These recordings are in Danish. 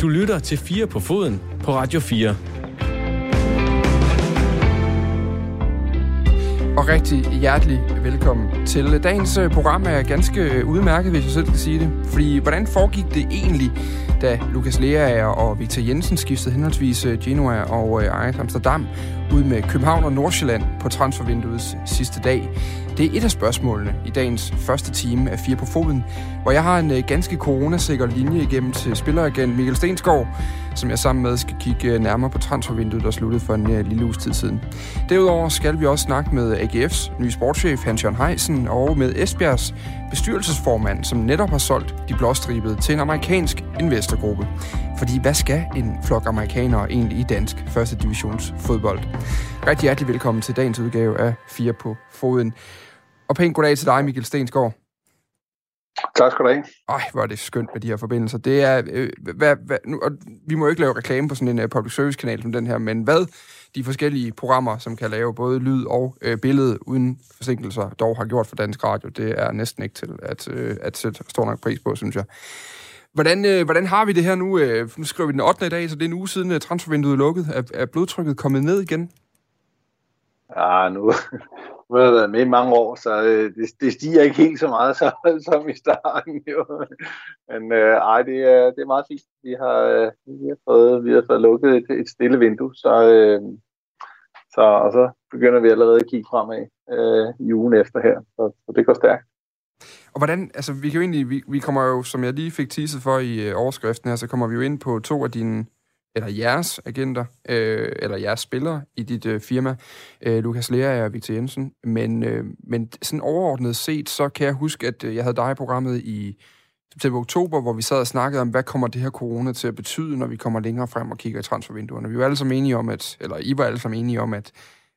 Du lytter til 4 på foden på Radio 4. Og rigtig hjertelig velkommen til. Dagens øh, program er ganske udmærket, hvis jeg selv skal sige det. Fordi hvordan foregik det egentlig, da Lukas Lea og Victor Jensen skiftede henholdsvis øh, Genoa og øh, Ajax Amsterdam ud med København og Nordsjælland på transfervinduets sidste dag? Det er et af spørgsmålene i dagens første time af Fire på Foden, hvor jeg har en øh, ganske coronasikker linje igennem til spilleragent Mikkel Stensgaard, som jeg sammen med skal kigge øh, nærmere på transfervinduet, der sluttede for en øh, lille uges tid siden. Derudover skal vi også snakke med AGF's nye sportschef Hans-Jørgen Heisen og med Esbjergs bestyrelsesformand, som netop har solgt de blåstribede til en amerikansk investorgruppe. Fordi hvad skal en flok amerikanere egentlig i dansk første divisions fodbold? Rigtig hjertelig velkommen til dagens udgave af Fire på Foden. Og pænt goddag til dig, Mikkel Stensgaard. Tak skal du have. Ej, hvor er det skønt med de her forbindelser. Det er, øh, hvad, hvad, nu, og vi må jo ikke lave reklame på sådan en uh, public service kanal som den her, men hvad de forskellige programmer, som kan lave både lyd og øh, billede uden forsinkelser, dog har gjort for Dansk Radio, det er næsten ikke til at, øh, at sætte stor nok pris på, synes jeg. Hvordan, øh, hvordan har vi det her nu? Øh, nu skriver vi den 8. dag, så det er en uge siden uh, transfervinduet er lukket. Er, er blodtrykket kommet ned igen? Ja, nu, nu har jeg været med i mange år, så øh, det, det stiger ikke helt så meget som, som i starten. Jo. Men øh, ej, det er, det er meget fint. Vi har, øh, vi har, fået, vi har fået lukket et, et stille vindue, så, øh, så, og så begynder vi allerede at kigge fremad øh, i ugen efter her. Så, så det går stærkt. Og hvordan, altså vi kan jo egentlig, vi, vi kommer jo, som jeg lige fik teaset for i øh, overskriften her, så kommer vi jo ind på to af dine eller jeres agenter, øh, eller jeres spillere i dit øh, firma, øh, Lukas Lea og Victor Jensen. Men, øh, men sådan overordnet set, så kan jeg huske, at øh, jeg havde dig i programmet i september-oktober, hvor vi sad og snakkede om, hvad kommer det her corona til at betyde, når vi kommer længere frem og kigger i transfervinduerne. Vi var alle sammen enige om, at, eller I var alle sammen enige om, at,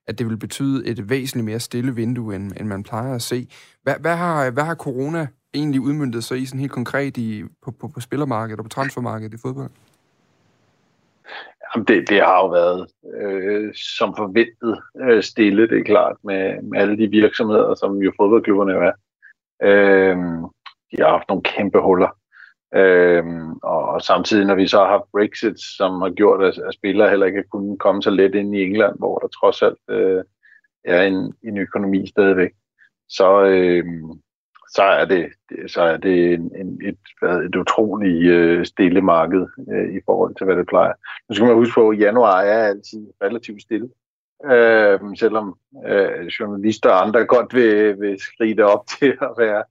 at det vil betyde et væsentligt mere stille vindue, end, end man plejer at se. Hvad, hvad, har, hvad har corona egentlig udmyndtet sig i sådan helt konkret i, på, på, på spillermarkedet og på transfermarkedet i fodbold? Jamen det, det har jo været øh, som forventet øh, stille, det er klart, med, med alle de virksomheder, som jo fodboldklubberne jo er. Øh, de har haft nogle kæmpe huller. Øh, og, og samtidig, når vi så har haft Brexit, som har gjort, at, at spillere heller ikke kunne komme så let ind i England, hvor der trods alt øh, er en, en økonomi stadigvæk, så, øh, så er det, så er det en, en, et, et utroligt øh, stille marked øh, i forhold til, hvad det plejer. Nu skal man huske på, at januar er altid relativt stille. Øh, selvom øh, journalister og andre godt vil, vil skrige det op til at være,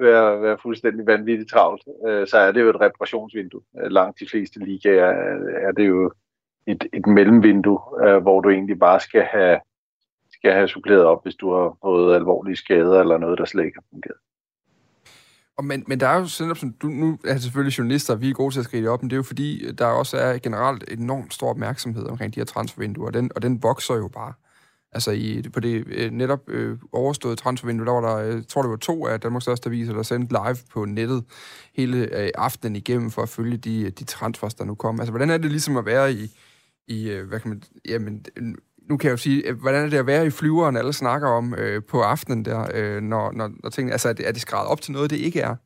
være, være fuldstændig vanvittigt travlt, øh, så er det jo et reparationsvindue. Øh, langt de fleste ligaer er, er det jo et, et mellemvindue, øh, hvor du egentlig bare skal have skal have suppleret op, hvis du har fået alvorlige skader eller noget, der slet ikke har fungeret. Og men, men der er jo sådan, som du, nu er selvfølgelig journalister, vi er gode til at skrive det op, men det er jo fordi, der også er generelt enormt stor opmærksomhed omkring de her transfervinduer, og den, og den vokser jo bare. Altså i, på det øh, netop øh, overståede transfervindue, der var der, øh, jeg tror det var to af Danmarks største aviser, der sendte live på nettet hele øh, aftenen igennem for at følge de, de transfers, der nu kom. Altså hvordan er det ligesom at være i, i øh, hvad kan man, jamen, nu kan jeg jo sige, øh, hvordan er det at være i flyveren, alle snakker om øh, på aftenen der, øh, når, når, når tingene, altså er det, er det skrevet op til noget, det ikke er?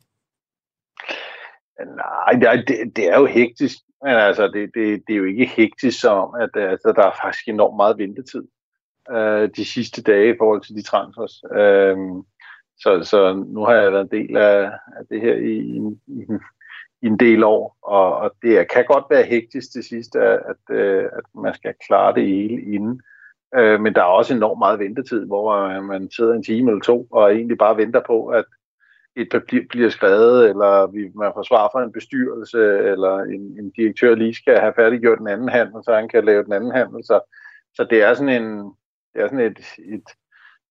Nej, det, det er jo hektisk, men altså, det, det, det er jo ikke hektisk som, at øh, altså, der er faktisk enormt meget ventetid øh, de sidste dage i forhold til de transfers. Øh, så, så nu har jeg været en del af, af det her i, i, i en del år, og, og det kan godt være hektisk til sidst, at, at, øh, at man skal klare det hele inden. Øh, men der er også enormt meget ventetid, hvor øh, man sidder en time eller to og egentlig bare venter på, at et papir bliver skrevet, eller vi, man får svar fra en bestyrelse, eller en, en direktør lige skal have færdiggjort den anden handel, så han kan lave den anden handel. Så, så det er sådan en, det er sådan et, et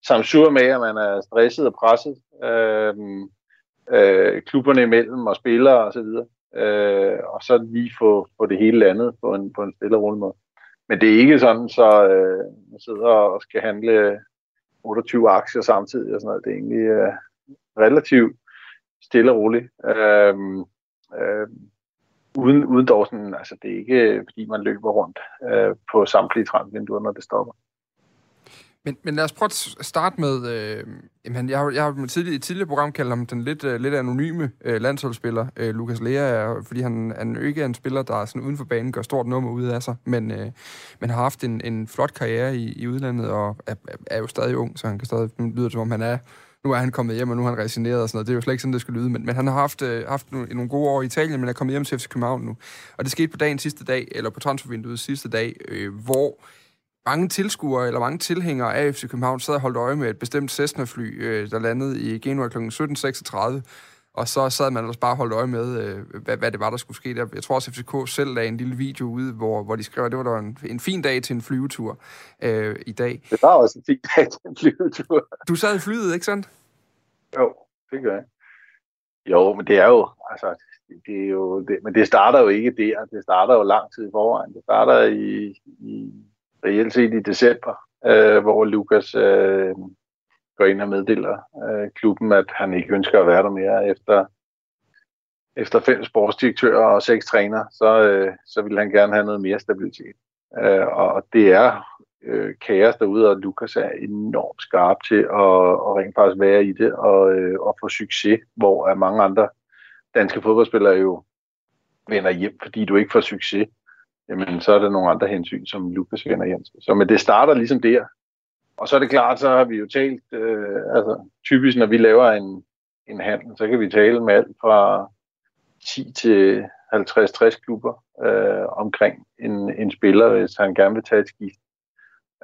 samsur med, at man er stresset og presset. Øh, øh, klubberne imellem og spillere og så videre. Øh, og så lige få, få det hele landet på en, på en stille og rolig måde. Men det er ikke sådan, så øh, man sidder og skal handle 28 aktier samtidig og sådan noget. Det er egentlig øh, relativt stille og roligt. Øh, øh, uden, uden dog sådan, altså det er ikke fordi man løber rundt øh, på samtlige transvinduer, når det stopper. Men, men lad os prøve at starte med, øh, jamen, jeg har, jeg har tidlig, i et tidligere program kaldt ham den lidt, øh, lidt anonyme øh, landsholdsspiller, øh, Lukas Lea, fordi han, han ikke er en spiller, der sådan uden for banen gør stort nummer ud af sig, men, øh, men har haft en, en flot karriere i, i udlandet, og er, er jo stadig ung, så han kan stadig, nu lyder det som om han er, nu er han kommet hjem, og nu er han resigneret og sådan noget. Det er jo slet ikke sådan, det skal lyde, men, men han har haft, øh, haft nogle, nogle gode år i Italien, men er kommet hjem til FC København nu. Og det skete på dagen sidste dag, eller på transfervinduet sidste dag, øh, hvor mange tilskuere eller mange tilhængere af FC København sad og holdt øje med et bestemt Cessna-fly, øh, der landede i Genua kl. 17.36, og så sad man også bare og holdt øje med, øh, hvad, hvad det var, der skulle ske der. Jeg tror også, at FCK selv lagde en lille video ud, hvor, hvor de skrev, at det var der en, en fin dag til en flyvetur øh, i dag. Det var også en fin dag til en flyvetur. Du sad i flyet, ikke sandt? Jo, det gør jeg. Jo, men det er jo, altså, det er jo, det, men det starter jo ikke der. Det starter jo lang tid i forvejen. Det starter i, i reelt set i december, øh, hvor Lukas øh, går ind og meddeler øh, klubben, at han ikke ønsker at være der mere efter efter fem sportsdirektører og seks træner, så, øh, så vil han gerne have noget mere stabilitet. Øh, og det er øh, kaos derude, og Lukas er enormt skarp til at, at rent faktisk være i det og, øh, og få succes, hvor mange andre danske fodboldspillere jo vender hjem, fordi du ikke får succes jamen så er der nogle andre hensyn, som Lukas vender hjem til. Så men det starter ligesom der. Og så er det klart, så har vi jo talt, øh, altså typisk når vi laver en, en handel, så kan vi tale med alt fra 10 til 50-60 klubber øh, omkring en, en spiller, hvis han gerne vil tage et skift.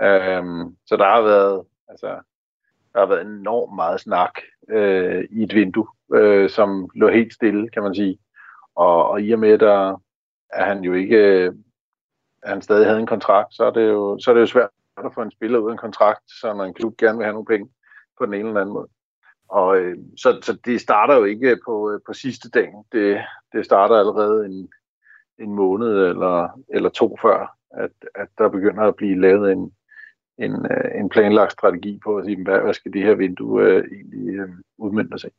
Um, så der har været, altså, der har været enormt meget snak øh, i et vindue, øh, som lå helt stille, kan man sige. Og, og i og med, der han jo ikke øh, han stadig havde en kontrakt, så er det jo, så er det jo svært at få en spiller ud af en kontrakt, så når en klub gerne vil have nogle penge på den ene eller anden måde. Og øh, så, så det starter jo ikke på, øh, på sidste dag. Det, det starter allerede en, en måned eller, eller to før, at, at der begynder at blive lavet en, en, øh, en planlagt strategi på at sige, hvad, hvad skal det her vindue øh, egentlig øh, udmyndte sig.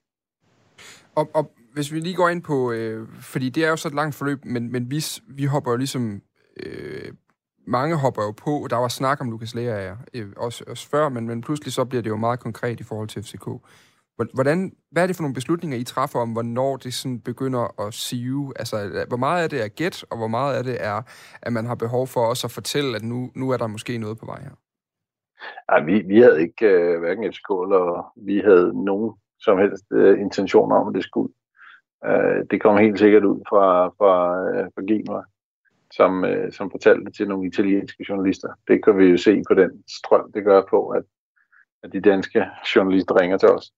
Og, og hvis vi lige går ind på, øh, fordi det er jo så et langt forløb, men, men vi, vi hopper jo ligesom øh, mange hopper jo på. Der var snak om Lukas Lea øh, også, også før, men, men pludselig så bliver det jo meget konkret i forhold til FCK. Hvordan, hvad er det for nogle beslutninger, I træffer om, hvornår det sådan begynder at sive? Altså, hvor meget af det er gæt, og hvor meget af det er, at man har behov for også at fortælle, at nu, nu er der måske noget på vej her? Ja, vi, vi havde ikke uh, hverken FCK eller vi havde nogen som helst øh, uh, intention om, at det skulle. Uh, det kom helt sikkert ud fra, fra, uh, fra Genua som, øh, som fortalte til nogle italienske journalister. Det kan vi jo se på den strøm, det gør på, at, at de danske journalister ringer til os.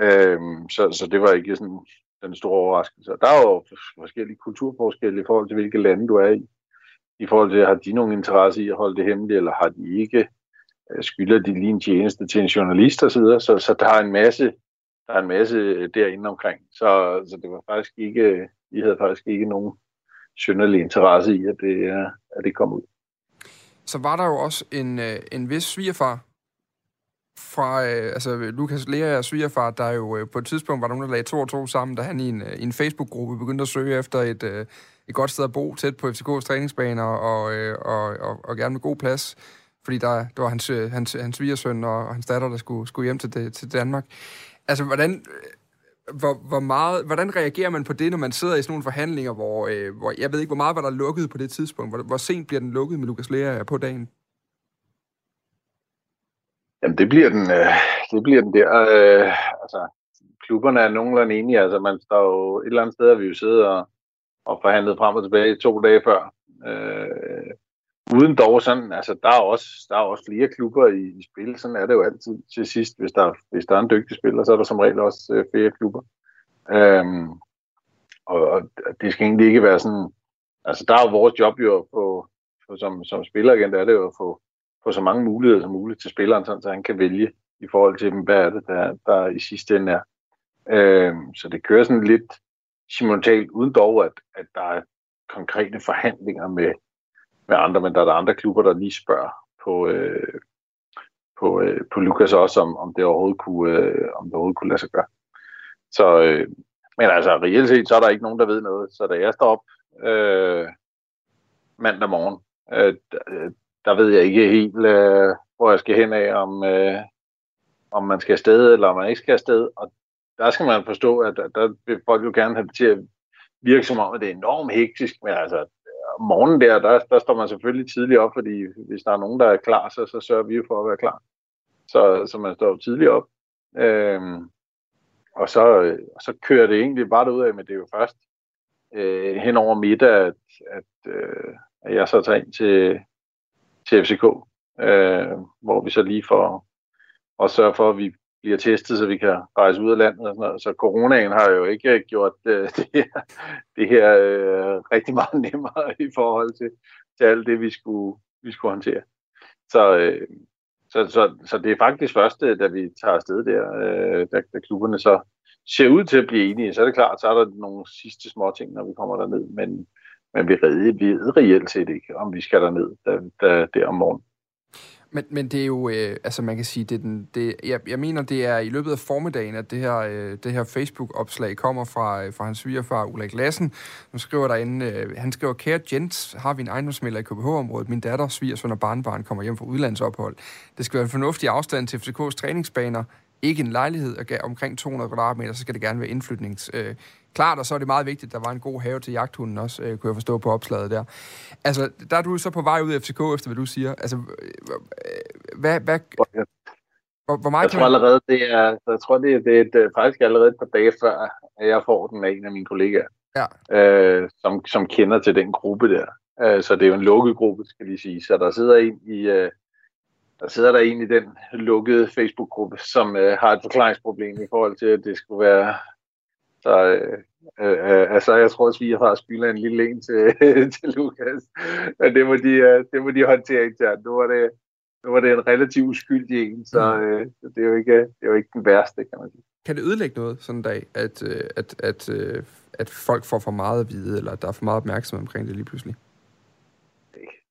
Øh, så, så det var ikke sådan den store overraskelse. Der er jo forskellige kulturforskelle i forhold til, hvilke lande du er i. I forhold til, har de nogen interesse i at holde det hemmeligt, eller har de ikke? Øh, skylder de lige en tjeneste til en journalist osv.? Så, så, så der er en masse der er en masse derinde omkring. Så, så det var faktisk ikke, øh, vi havde faktisk ikke nogen synderlig interesse i, at det, øh, at det kom ud. Så var der jo også en, øh, en vis svigerfar fra, øh, altså Lukas Lea og svigerfar, der jo på et tidspunkt var nogen, der lagde to og to sammen, da han i en, i en Facebook-gruppe begyndte at søge efter et, et godt sted at bo tæt på FCK's træningsbaner og, og, og, og gerne med god plads, fordi der, det var hans, hans, hans svigersøn og hans datter, der skulle, skulle hjem til, til Danmark. Altså, hvordan, hvor, hvor meget, hvordan reagerer man på det, når man sidder i sådan nogle forhandlinger, hvor, øh, hvor jeg ved ikke, hvor meget var der lukket på det tidspunkt? Hvor, hvor sent bliver den lukket med Lukas Lea på dagen? Jamen, det bliver den, øh, det bliver den der. Øh, altså, klubberne er nogenlunde enige. Altså, man står jo et eller andet sted, og vi jo sidder og, og forhandlet frem og tilbage to dage før. Øh, uden dog sådan, altså der er også, der er også flere klubber i, i spil, sådan er det jo altid til sidst, hvis der, hvis der er en dygtig spiller, så er der som regel også øh, flere klubber. Øhm, og, og det skal egentlig ikke være sådan, altså der er jo vores job jo at få, få som, som spilleragent er det jo at få, få så mange muligheder som muligt til spilleren, sådan, så han kan vælge i forhold til, hvad er det, der, der i sidste ende er. Øhm, så det kører sådan lidt simultant, uden dog, at, at der er konkrete forhandlinger med, med andre, men der er der andre klubber, der lige spørger på, øh, på, øh, på Lukas også, om, om det overhovedet kunne, øh, om det overhovedet kunne lade sig gøre. Så, øh, men altså, reelt set, så er der ikke nogen, der ved noget. Så da jeg står op øh, mandag morgen, øh, der ved jeg ikke helt, øh, hvor jeg skal hen af, om, øh, om man skal afsted, eller om man ikke skal afsted. Og der skal man forstå, at der, der vil folk jo gerne have det til at virke som om, at det er enormt hektisk, men altså, om morgenen der, der, der står man selvfølgelig tidligt op, fordi hvis der er nogen, der er klar, så, så sørger vi jo for at være klar. Så, så man står tidligt op. Øhm, og så, og så kører det egentlig bare ud af, men det er jo først øh, hen over middag, at, at, øh, at jeg så tager ind til, til FCK, øh, hvor vi så lige får og sørge for, at vi bliver testet, så vi kan rejse ud af landet og sådan noget. Så coronaen har jo ikke øh, gjort øh, det her, det her øh, rigtig meget nemmere i forhold til, til alt det, vi skulle, vi skulle håndtere. Så, øh, så, så, så det er faktisk første, øh, da vi tager afsted der, øh, da, da klubberne så ser ud til at blive enige, så er det klart, så er der nogle sidste små ting, når vi kommer derned, men, men vi ved reelt set ikke, om vi skal derned da, der, der om morgenen. Men, men det er jo, øh, altså man kan sige, det er den, det, jeg, jeg mener, det er i løbet af formiddagen, at det her, øh, det her Facebook-opslag kommer fra, øh, fra hans svigerfar, Ulrik Lassen. som skriver derinde, øh, han skriver, kære Jens, har vi en ejendomsmælder i KBH-området. Min datter, svigersøn og barnbarn kommer hjem fra udlandsophold. Det skal være en fornuftig afstand til FCK's træningsbaner ikke en lejlighed omkring 200 kvadratmeter, så skal det gerne være indflytnings... Øh, klart, og så er det meget vigtigt, at der var en god have til jagthunden også, øh, kunne jeg forstå på opslaget der. Altså, der er du så på vej ud af FCK, efter hvad du siger. Altså, øh, hvad... hvad hvor, hvor meget jeg tror allerede, det er, jeg tror, det er, det er et, øh, faktisk allerede et par dage før, at jeg får den af en af mine kollegaer, ja. øh, som, som kender til den gruppe der. Øh, så det er jo en lukket gruppe, skal vi sige. Så der sidder en i, øh, der sidder der en i den lukkede Facebook-gruppe, som øh, har et forklaringsproblem i forhold til, at det skulle være... Så øh, øh, altså, jeg tror, at svigerfar spiller en lille en til, til Lukas. Men det må de, øh, det må de håndtere internt. Nu var det, nu var det en relativt uskyldig en, så mm. øh, det, er jo ikke, det er jo ikke den værste, kan man sige. Kan det ødelægge noget sådan en dag, at, øh, at, at, øh, at folk får for meget at vide, eller der er for meget opmærksomhed omkring det lige pludselig?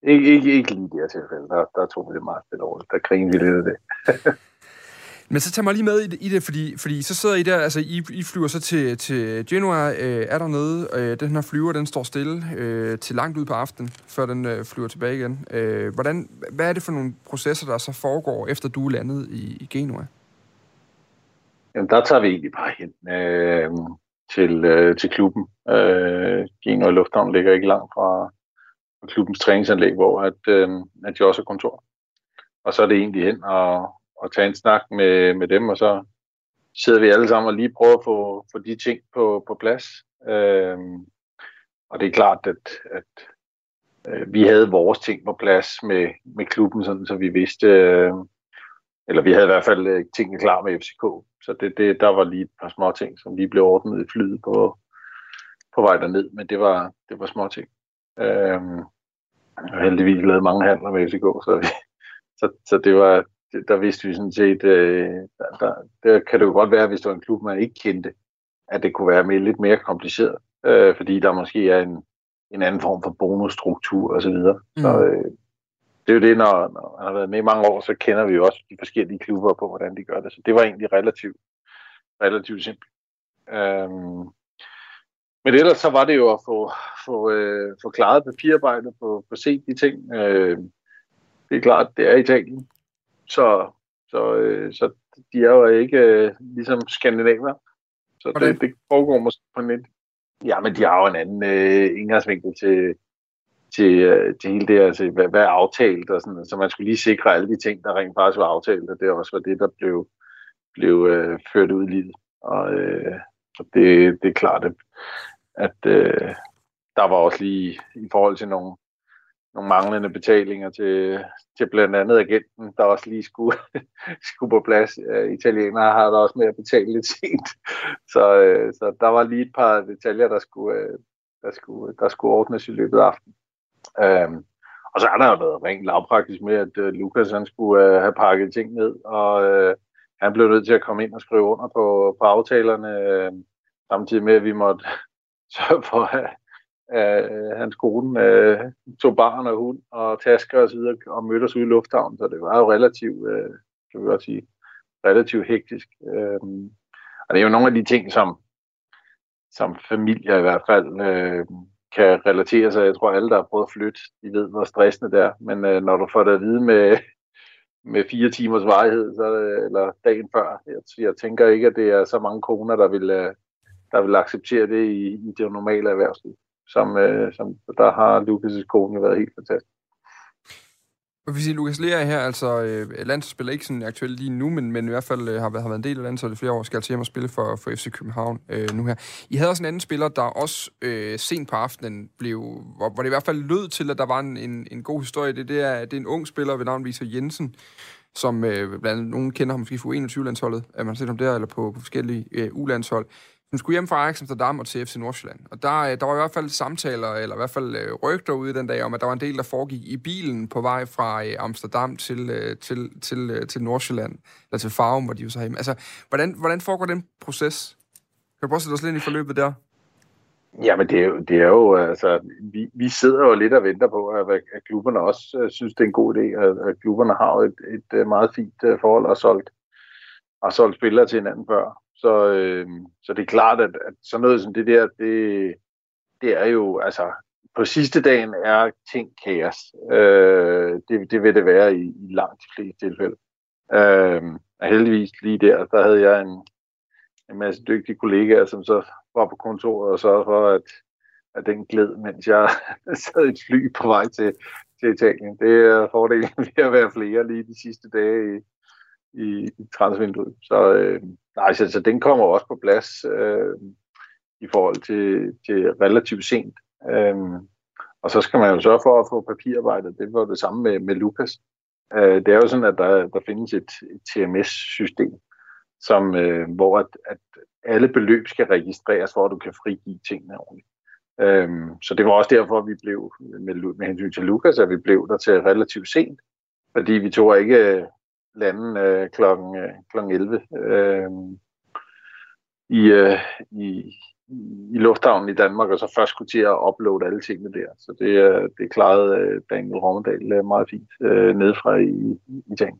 Ikke, ikke, ikke lige det her tilfælde. Der, der tog vi det meget stille over. Der grinede vi lidt af det. Men så tag mig lige med i det, i det fordi, fordi så sidder I der, altså I, I flyver så til, til Genoa, øh, er der øh, den her flyver, den står stille øh, til langt ud på aftenen, før den øh, flyver tilbage igen. Øh, hvordan, hvad er det for nogle processer, der så foregår, efter du er landet i, i Genoa? Jamen, der tager vi egentlig bare hen øh, til, øh, til klubben. Øh, Genoa Lufthavn ligger ikke langt fra, klubbens træningsanlæg, hvor at, øh, at de også er kontor. Og så er det egentlig hen og, og tage en snak med, med dem, og så sidder vi alle sammen og lige prøver at få, få de ting på, på plads. Øh, og det er klart, at, at øh, vi havde vores ting på plads med, med klubben, sådan, så vi vidste, øh, eller vi havde i hvert fald øh, tingene klar med FCK. Så det, det, der var lige et par små ting, som lige blev ordnet i flyet på, på vej derned, men det var, det var små ting. Øhm, har heldigvis lavet mange handler med FCK, så, vi, så, så det var, der vidste vi sådan set, øh, der, der, der kan det jo godt være, hvis det var en klub, man ikke kendte, at det kunne være med lidt mere kompliceret, øh, fordi der måske er en, en anden form for bonusstruktur osv. Så, mm. så øh, det er jo det, når, når man har været med i mange år, så kender vi jo også de forskellige klubber på, hvordan de gør det. Så det var egentlig relativt, relativt simpelt. Øhm, men ellers så var det jo at få, få, øh, få klaret papirarbejdet, få, få set de ting. Øh, det er klart, det er Italien. Så, så, øh, så de er jo ikke øh, ligesom skandinaver. Så det, det foregår måske på net. Ja, men de har jo en anden øh, indgangsvinkel til, til, øh, til hele det til hvad, hvad er aftalt og sådan Så man skulle lige sikre alle de ting, der rent faktisk var aftalt, og det også var det, der blev, blev øh, ført ud i livet. Og, øh, og det, det er klart, at at øh, der var også lige i forhold til nogle, nogle manglende betalinger til, til blandt andet agenten, der også lige skulle, skulle på plads. Italienere har der også med at betale lidt sent. Så, øh, så der var lige et par detaljer, der skulle, øh, der skulle, der skulle ordnes i løbet af aftenen. Uh, og så har der jo været rent lavpraktisk med, at uh, Lukas han skulle uh, have pakket ting ned, og han blev nødt til at komme ind og skrive under på, på aftalerne, samtidig med, at vi måtte sørge for, at, at øh, hans kone øh, tog barn og hund og tasker og så videre og mødte os ude i lufthavnen, så det var jo relativt, øh, kan vi godt sige, relativt hektisk. Øh, og det er jo nogle af de ting, som, som familier i hvert fald øh, kan relatere sig. Jeg tror, alle, der har prøvet at flytte, de ved, hvor stressende det er. Men øh, når du får det at vide med, med fire timers varighed, så, eller dagen før, jeg, jeg tænker ikke, at det er så mange koner, der vil, øh, der vil acceptere det i, i det normale erhvervsliv. Som, øh, som der har Lukas' kone været helt fantastisk. Jeg vi siger, Lukas Lea her, altså øh, landsholdsspiller ikke sådan aktuelt lige nu, men, men i hvert fald øh, har, været, har været en del af landsholdet i flere år, skal altså hjem og spille for, for FC København øh, nu her. I havde også en anden spiller, der også øh, sent på aftenen blev, hvor, hvor det i hvert fald lød til, at der var en, en, en god historie. Det, det, er, det er en ung spiller ved navn Victor Jensen, som øh, blandt andet, nogen kender ham måske fra 21-landsholdet, at man har set ham der, eller på, på forskellige øh, U-landshold hun skulle hjem fra Ajax Amsterdam og til FC Nordsjælland. Og der, øh, der var i hvert fald samtaler, eller i hvert fald øh, rygter ude den dag, om at der var en del, der foregik i bilen på vej fra øh, Amsterdam til, til, til, til Nordsjælland, eller til Farum, hvor de jo så hjemme. Altså, hvordan, hvordan foregår den proces? Kan du prøve at sætte os lidt ind i forløbet der? Jamen, det er jo, det er jo altså, vi, vi sidder jo lidt og venter på, at, at klubberne også uh, synes, det er en god idé, at, at klubberne har jo et, et, et meget fint uh, forhold og solgt, og solgt spillere til hinanden før. Så, øh, så det er klart, at, at sådan noget som det der, det, det er jo, altså, på sidste dagen er ting kaos. Øh, det, det vil det være i, i langt de fleste tilfælde. Øh, og heldigvis lige der, der havde jeg en, en masse dygtige kollegaer, som så var på kontoret og sørgede for, at, at den gled, mens jeg sad i et fly på vej til, til Italien. Det er fordelen ved at være flere lige de sidste dage i, i, i transvinduet. Så, øh, nej, så, så den kommer også på plads øh, i forhold til, til relativt sent. Øh, og så skal man jo sørge for at få papirarbejdet. Det var det samme med, med Lukas. Øh, det er jo sådan, at der, der findes et, et TMS-system, som, øh, hvor at, at alle beløb skal registreres, for at du kan frigive tingene ordentligt. Øhm, så det var også derfor, at vi blev, med, med hensyn til Lukas, at vi blev der til relativt sent, fordi vi tog ikke lande øh, klokken, øh, kl. 11 øh, i, øh, i, i lufthavnen i Danmark, og så først kunne til at uploade alle tingene der. Så det, øh, det klarede øh, Daniel Rommedal øh, meget fint øh, nedefra i, i Italien.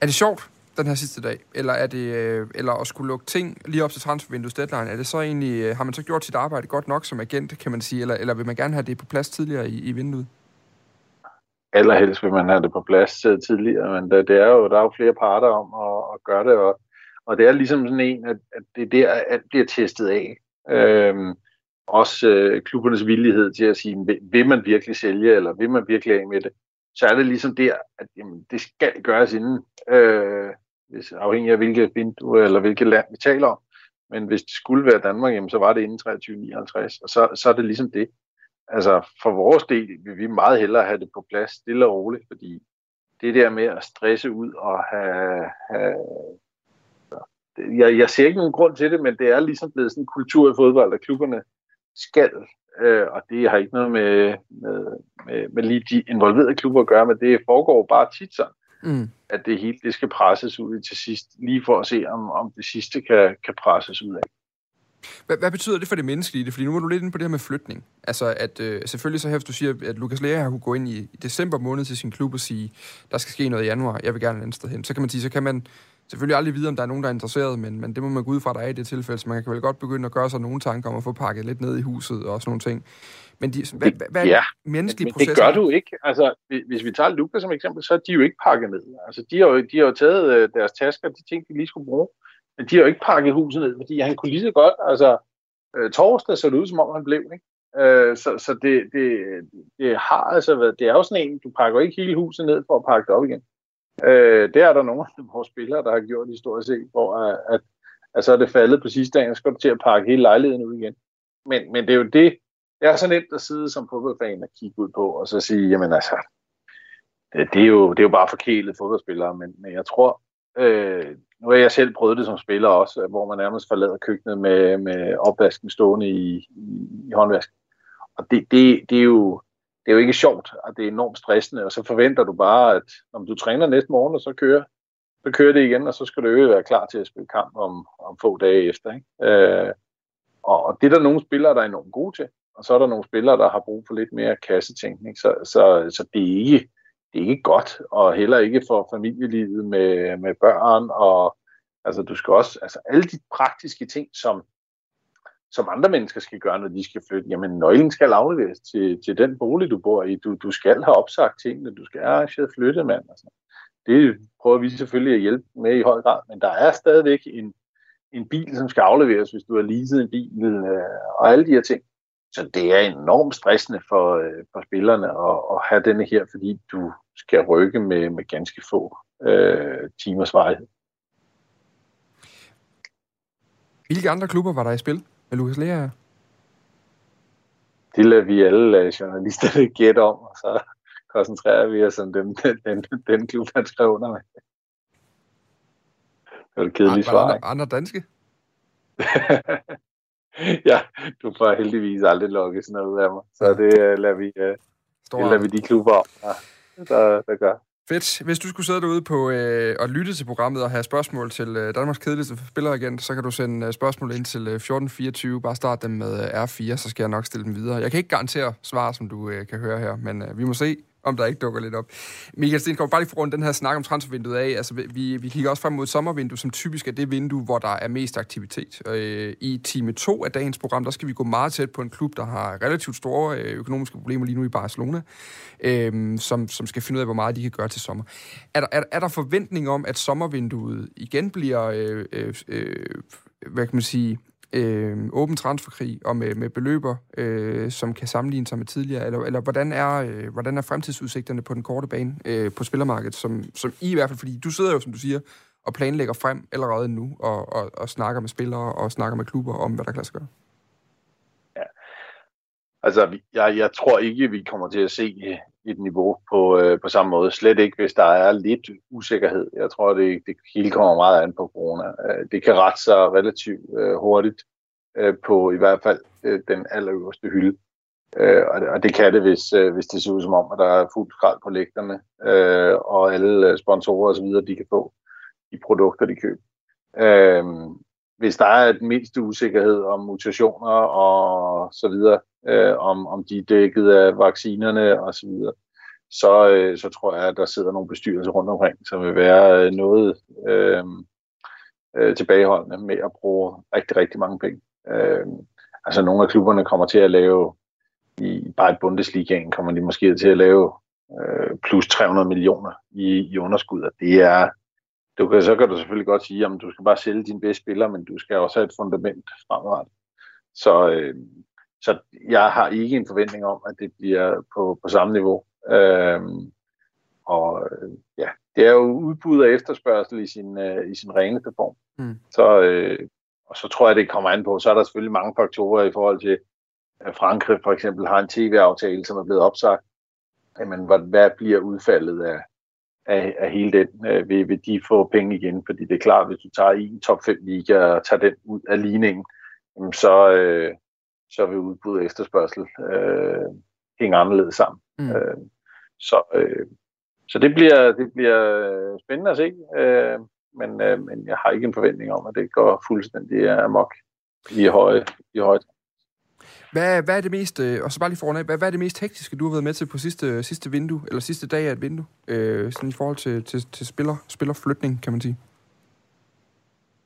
Er det sjovt, den her sidste dag? Eller er det øh, eller at skulle lukke ting lige op til transfervinduets deadline? Er det så egentlig, øh, har man så gjort sit arbejde godt nok som agent, kan man sige, eller, eller vil man gerne have det på plads tidligere i, i vinduet? Allerhelst vil man have det på plads uh, tidligere, men det, det er jo, der er jo flere parter om at, at gøre det, og, og det er ligesom sådan en, at, at det er der, alt bliver testet af. Øhm, også øh, klubbernes villighed til at sige, vil, vil man virkelig sælge, eller vil man virkelig af med det, så er det ligesom der, at jamen, det skal gøres inden, øh, hvis, afhængig af hvilket vindue eller hvilket land vi taler om. Men hvis det skulle være Danmark, jamen, så var det inden 2359, og så, så er det ligesom det altså for vores del vil vi meget hellere have det på plads stille og roligt, fordi det der med at stresse ud og have, have jeg, jeg ser ikke nogen grund til det, men det er ligesom blevet sådan en kultur i fodbold, at klubberne skal, øh, og det har ikke noget med, med, med, med lige de involverede klubber at gøre, men det foregår bare tit sådan, mm. at det hele det skal presses ud til sidst, lige for at se, om, om det sidste kan, kan presses ud af. Hvad, hvad betyder det for det menneskelige? Fordi nu er du lidt inde på det her med flytning. Altså, at øh, selvfølgelig så hæfter du siger, at Lukas Lea har kunne gå ind i, i december måned til sin klub og sige, der skal ske noget i januar, jeg vil gerne et andet sted hen. Så kan man sige, så kan man selvfølgelig aldrig vide, om der er nogen, der er interesseret, men, men det må man gå ud fra, der er i det tilfælde, så man kan vel godt begynde at gøre sig nogle tanker om at få pakket lidt ned i huset og sådan nogle ting. Men de, hvad, hvad er ja, menneskelige men, men det gør du ikke. Altså, hvis vi tager Lukas som eksempel, så er de jo ikke pakket ned. Altså, de har jo, de har jo taget øh, deres tasker, de ting, de lige skulle bruge, men de har jo ikke pakket huset ned, fordi han kunne lige så godt, altså, øh, torsdag så det ud, som om han blev. Ikke? Øh, så så det, det, det har altså været, det er jo sådan en, du pakker ikke hele huset ned for at pakke det op igen. Øh, det er der nogle af vores spillere, der har gjort historisk set, hvor at, at, at så er det faldet på sidste dag, og så skal du til at pakke hele lejligheden ud igen. Men, men det er jo det, det er så nemt at sidde som fodboldfan og kigge ud på, og så sige, jamen altså, det, det, er, jo, det er jo bare forkælet fodboldspillere, men, men jeg tror, øh, nu har jeg selv prøvet det som spiller også, hvor man nærmest forlader køkkenet med, med opvasken stående i, i, i håndvask. Og det, det, det, er jo, det er jo ikke sjovt, og det er enormt stressende, og så forventer du bare, at om du træner næste morgen, og så kører, så kører det igen, og så skal du jo være klar til at spille kamp om, om få dage efter. Ikke? Øh, og, og det er der nogle spillere, der er enormt gode til, og så er der nogle spillere, der har brug for lidt mere kassetænkning, så, så, så det er ikke det er ikke godt, og heller ikke for familielivet med, med børn, og altså du skal også, altså alle de praktiske ting, som, som andre mennesker skal gøre, når de skal flytte. Jamen, nøglen skal afleveres til, til den bolig, du bor i. Du, du skal have opsagt tingene, du skal have arrangeret flyttemand. Og sådan. Det prøver vi selvfølgelig at hjælpe med i høj grad, men der er stadigvæk en, en bil, som skal afleveres, hvis du har leaset en bil, øh, og alle de her ting. Så det er enormt stressende for, øh, for spillerne at, at have denne her, fordi du skal rykke med, med ganske få øh, timers varighed. Hvilke andre klubber var der i spil med Lukas Lea? Det lader vi alle uh, journalister gætte om, og så koncentrerer vi os om dem, den, den, den klub, han skrev under med. Det var et kedeligt svar. Andre, andre danske? ja, du får heldigvis aldrig lukket sådan noget ud af mig. Så det uh, lader vi, uh, det lader vi de klubber om, ja, der, der gør. Fedt. Hvis du skulle sidde derude på øh, og lytte til programmet og have spørgsmål til øh, Danmarks kedeligste spilleragent, så kan du sende øh, spørgsmål ind til øh, 1424. Bare start dem med øh, R4, så skal jeg nok stille dem videre. Jeg kan ikke garantere svar, som du øh, kan høre her, men øh, vi må se, om der ikke dukker lidt op. Michael Stengaard, bare lige for rundt den her snak om transfervinduet af. Altså, vi, vi kigger også frem mod sommervinduet, som typisk er det vindue, hvor der er mest aktivitet. Øh, I time 2 af dagens program, der skal vi gå meget tæt på en klub, der har relativt store øh, økonomiske problemer lige nu i Barcelona, øh, som, som skal finde ud af, hvor meget de kan gøre til sommer. Er der, er, er der forventning om, at sommervinduet igen bliver, øh, øh, øh, hvad kan man sige, øh, åben transferkrig og med, med beløber, øh, som kan sammenligne sig med tidligere? Eller, eller hvordan, er, øh, hvordan er fremtidsudsigterne på den korte bane øh, på spillermarkedet, som, som I i hvert fald, fordi du sidder jo, som du siger, og planlægger frem allerede nu, og, og, og snakker med spillere og snakker med klubber om, hvad der kan lade sig gøre? Ja. Altså, jeg, jeg tror ikke, vi kommer til at se et niveau på, øh, på samme måde. Slet ikke, hvis der er lidt usikkerhed. Jeg tror, det, det hele kommer meget an på corona. Øh, det kan rette sig relativt øh, hurtigt øh, på i hvert fald øh, den allerøverste hylde. Øh, og, det, og det kan det, hvis, øh, hvis det ser ud som om, at der er fuldt skrald på lægterne, øh, og alle øh, sponsorer osv., de kan få de produkter, de køber. Øh, hvis der er et mindste usikkerhed om mutationer og så videre, øh, om, om de er dækket af vaccinerne og så videre, så, øh, så tror jeg, at der sidder nogle bestyrelser rundt omkring, som vil være øh, noget øh, øh, tilbageholdende med at bruge rigtig, rigtig mange penge. Øh, altså nogle af klubberne kommer til at lave, i bare i Bundesligaen kommer de måske til at lave øh, plus 300 millioner i, i underskud, og det er, du kan, så kan du selvfølgelig godt sige, at du skal bare sælge dine bedste spillere, men du skal også have et fundament fremadrettet. Så, øh, så jeg har ikke en forventning om, at det bliver på, på samme niveau. Øhm, og ja, det er jo udbud og efterspørgsel i sin, øh, i sin reneste form. Mm. Så, øh, og så tror jeg, det kommer an på, så er der selvfølgelig mange faktorer i forhold til, at Frankrig for eksempel har en tv-aftale, som er blevet opsagt. Jamen, hvad, hvad bliver udfaldet af, af, af hele den? Øh, vil, vil de få penge igen? Fordi det er klart, hvis du tager en top 5 liga og tager den ud af ligningen, jamen så, øh, så vil udbud og efterspørgsel øh, hænge anderledes sammen. Mm. Øh, så, øh, så det bliver, det bliver spændende at se, øh, men, øh, men jeg har ikke en forventning om, at det går fuldstændig amok i høje, i høje hvad, hvad er det mest, øh, og så bare lige foran af, hvad, hvad er det mest hektiske, du har været med til på sidste, sidste vindue, eller sidste dag af et vindue, øh, sådan i forhold til, til, til spiller, spillerflytning, kan man sige?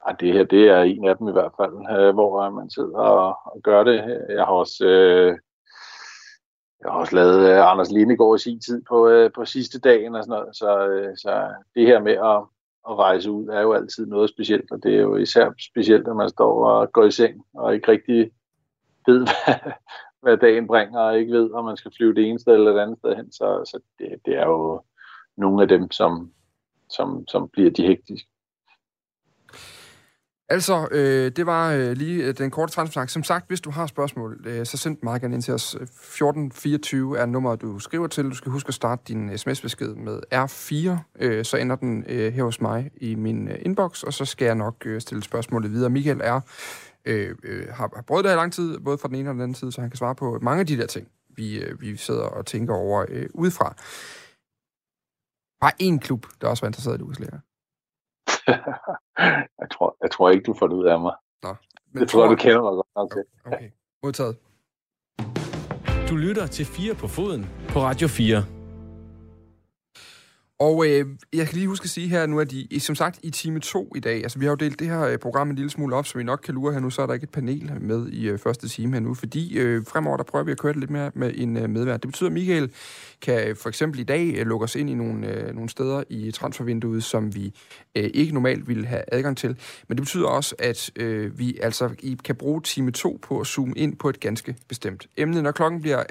Ja, det her, det er en af dem i hvert fald, øh, hvor øh, man sidder og, og gør det. Jeg har også, øh, jeg har også lavet øh, Anders Lindegård i sin tid på, øh, på sidste dagen og sådan noget, så, øh, så det her med at, at rejse ud er jo altid noget specielt, og det er jo især specielt, at man står og går i seng og ikke rigtig ved, hvad, hvad dagen bringer, og ikke ved, om man skal flyve det ene sted eller det andet sted hen. Så, så det, det er jo nogle af dem, som, som, som bliver de hektiske. Altså, øh, det var øh, lige øh, den korte transfersnak. Som sagt, hvis du har spørgsmål, øh, så send meget gerne ind til os. 1424 er nummeret, du skriver til. Du skal huske at starte din øh, sms-besked med R4. Øh, så ender den øh, her hos mig i min øh, inbox, og så skal jeg nok øh, stille spørgsmålet videre. Michael er, øh, øh, har, har prøvet det her lang tid, både fra den ene og den anden side, så han kan svare på mange af de der ting, vi, øh, vi sidder og tænker over øh, udefra. Bare én klub, der også var interesseret i Lukas Lea. jeg, tror, jeg tror ikke, du får det ud af mig. Nå. Men jeg tror, tror, du kender mig godt nok til. Okay, modtaget. Du lytter til 4 på foden på Radio 4. Og øh, jeg kan lige huske at sige her nu, at I, som sagt i time 2 i dag, altså vi har jo delt det her øh, program en lille smule op, så vi nok kan lure her nu, så er der ikke et panel med i øh, første time her nu, fordi øh, fremover der prøver vi at køre det lidt mere med en øh, medvært. Det betyder, at Michael kan for eksempel i dag øh, lukke os ind i nogle, øh, nogle steder i transfervinduet, som vi øh, ikke normalt ville have adgang til. Men det betyder også, at øh, vi altså I kan bruge time 2 på at zoome ind på et ganske bestemt emne. Når klokken bliver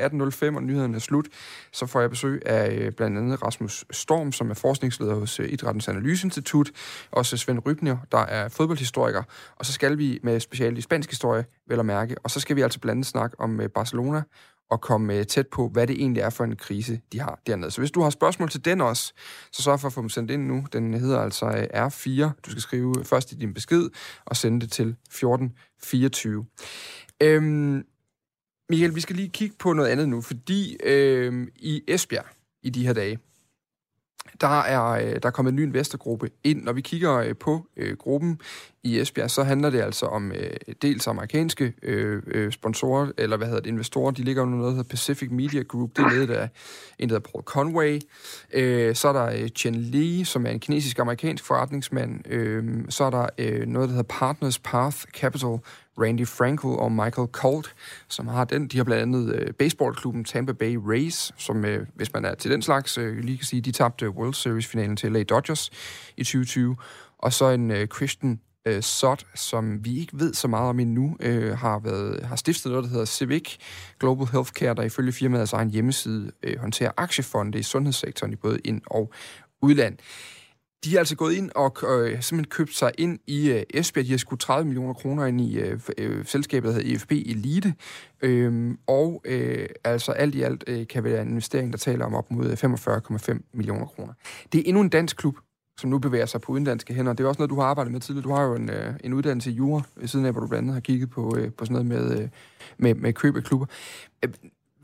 18.05 og nyhederne er slut, så får jeg besøg af øh, blandt andet Rasmus Storm, som er forskningsleder hos øh, Idrættens Analyseinstitut, også Svend Rybner, der er fodboldhistoriker, og så skal vi med speciale i spansk historie, vel at mærke, og så skal vi altså blandt andet snakke om øh, Barcelona, og komme øh, tæt på, hvad det egentlig er for en krise, de har dernede. Så hvis du har spørgsmål til den også, så sørg for at få dem sendt ind nu. Den hedder altså R4. Du skal skrive først i din besked og sende det til 1424. Øhm, Michael, vi skal lige kigge på noget andet nu, fordi øhm, i Esbjerg i de her dage, der er, øh, der er kommet en ny investorgruppe ind. Når vi kigger øh, på øh, gruppen i Esbjerg, så handler det altså om øh, dels amerikanske øh, øh, sponsorer, eller hvad hedder det, investorer. De ligger under noget, der hedder Pacific Media Group. Det er ledet af en, der hedder Paul Conway. Øh, så er der øh, Chen Li, som er en kinesisk-amerikansk forretningsmand. Øh, så er der øh, noget, der hedder Partners Path Capital, Randy Franco og Michael Colt, som har den. De har blandt andet øh, baseballklubben Tampa Bay Rays, som, øh, hvis man er til den slags, øh, lige kan sige, de tabte World Series-finalen til LA Dodgers i 2020. Og så en øh, Christian øh, SOT, som vi ikke ved så meget om endnu, øh, har, været, har stiftet noget, der hedder Civic Global Healthcare, der ifølge firmaets egen hjemmeside øh, håndterer aktiefonde i sundhedssektoren i både ind- og udland. De er altså gået ind og øh, simpelthen købt sig ind i øh, Esbjerg. De har skudt 30 millioner kroner ind i øh, øh, selskabet, der hedder EFB Elite. Øhm, og øh, altså alt i alt øh, kan være en investering, der taler om op mod øh, 45,5 millioner kroner. Det er endnu en dansk klub, som nu bevæger sig på udenlandske hænder. Det er også noget, du har arbejdet med tidligere. Du har jo en, øh, en uddannelse i jura, ved siden af, hvor du blandt andet har kigget på, øh, på sådan noget med, øh, med, med køb af klubber. Øh,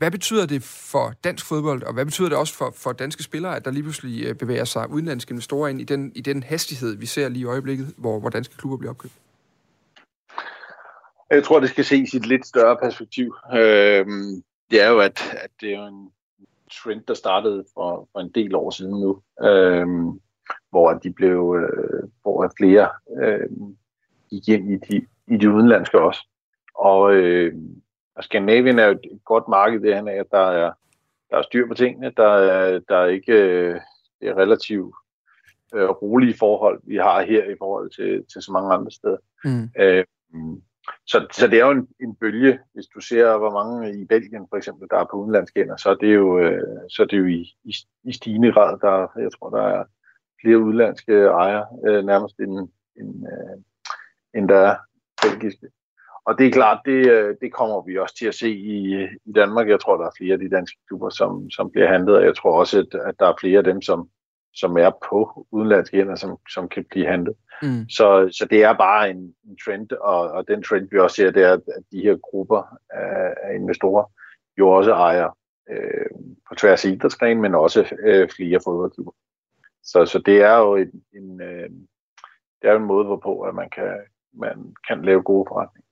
hvad betyder det for dansk fodbold, og hvad betyder det også for, for danske spillere, at der lige pludselig øh, bevæger sig udenlandske investorer ind i den, i den hastighed, vi ser lige i øjeblikket, hvor, hvor danske klubber bliver opkøbt? Jeg tror, det skal ses i et lidt større perspektiv. Øh, det er jo, at, at det er en trend, der startede for, for en del år siden nu, øh, hvor de blev, øh, hvor flere øh, gik ind i de, i de udenlandske også. Og øh, og Skandinavien er jo et godt marked, det er, at der er, der er styr på tingene, der er, der er ikke øh, det er relativt øh, rolige forhold, vi har her i forhold til, til så mange andre steder. Mm. Øh, så, så det er jo en, en bølge. Hvis du ser, hvor mange i Belgien for eksempel, der er på udenlandske så er det jo, øh, så er det jo i, i, i stigende grad. Der, jeg tror, der er flere udenlandske ejere, øh, nærmest end, end, øh, end der er belgiske. Og det er klart, det, øh, det kommer vi også til at se i, i Danmark. Jeg tror, der er flere af de danske klubber, som, som bliver handlet, og jeg tror også, at, at der er flere af dem, som, som er på udenlandske hænder, som, som kan blive handlet. Mm. Så, så det er bare en, en trend, og, og den trend, vi også ser, det er, at de her grupper af, af investorer jo også ejer øh, på tværs af idrætsgren, men også øh, flere fodboldklubber. Så, så det er jo en, en, øh, det er en måde, hvorpå at man kan, man kan lave gode forretninger.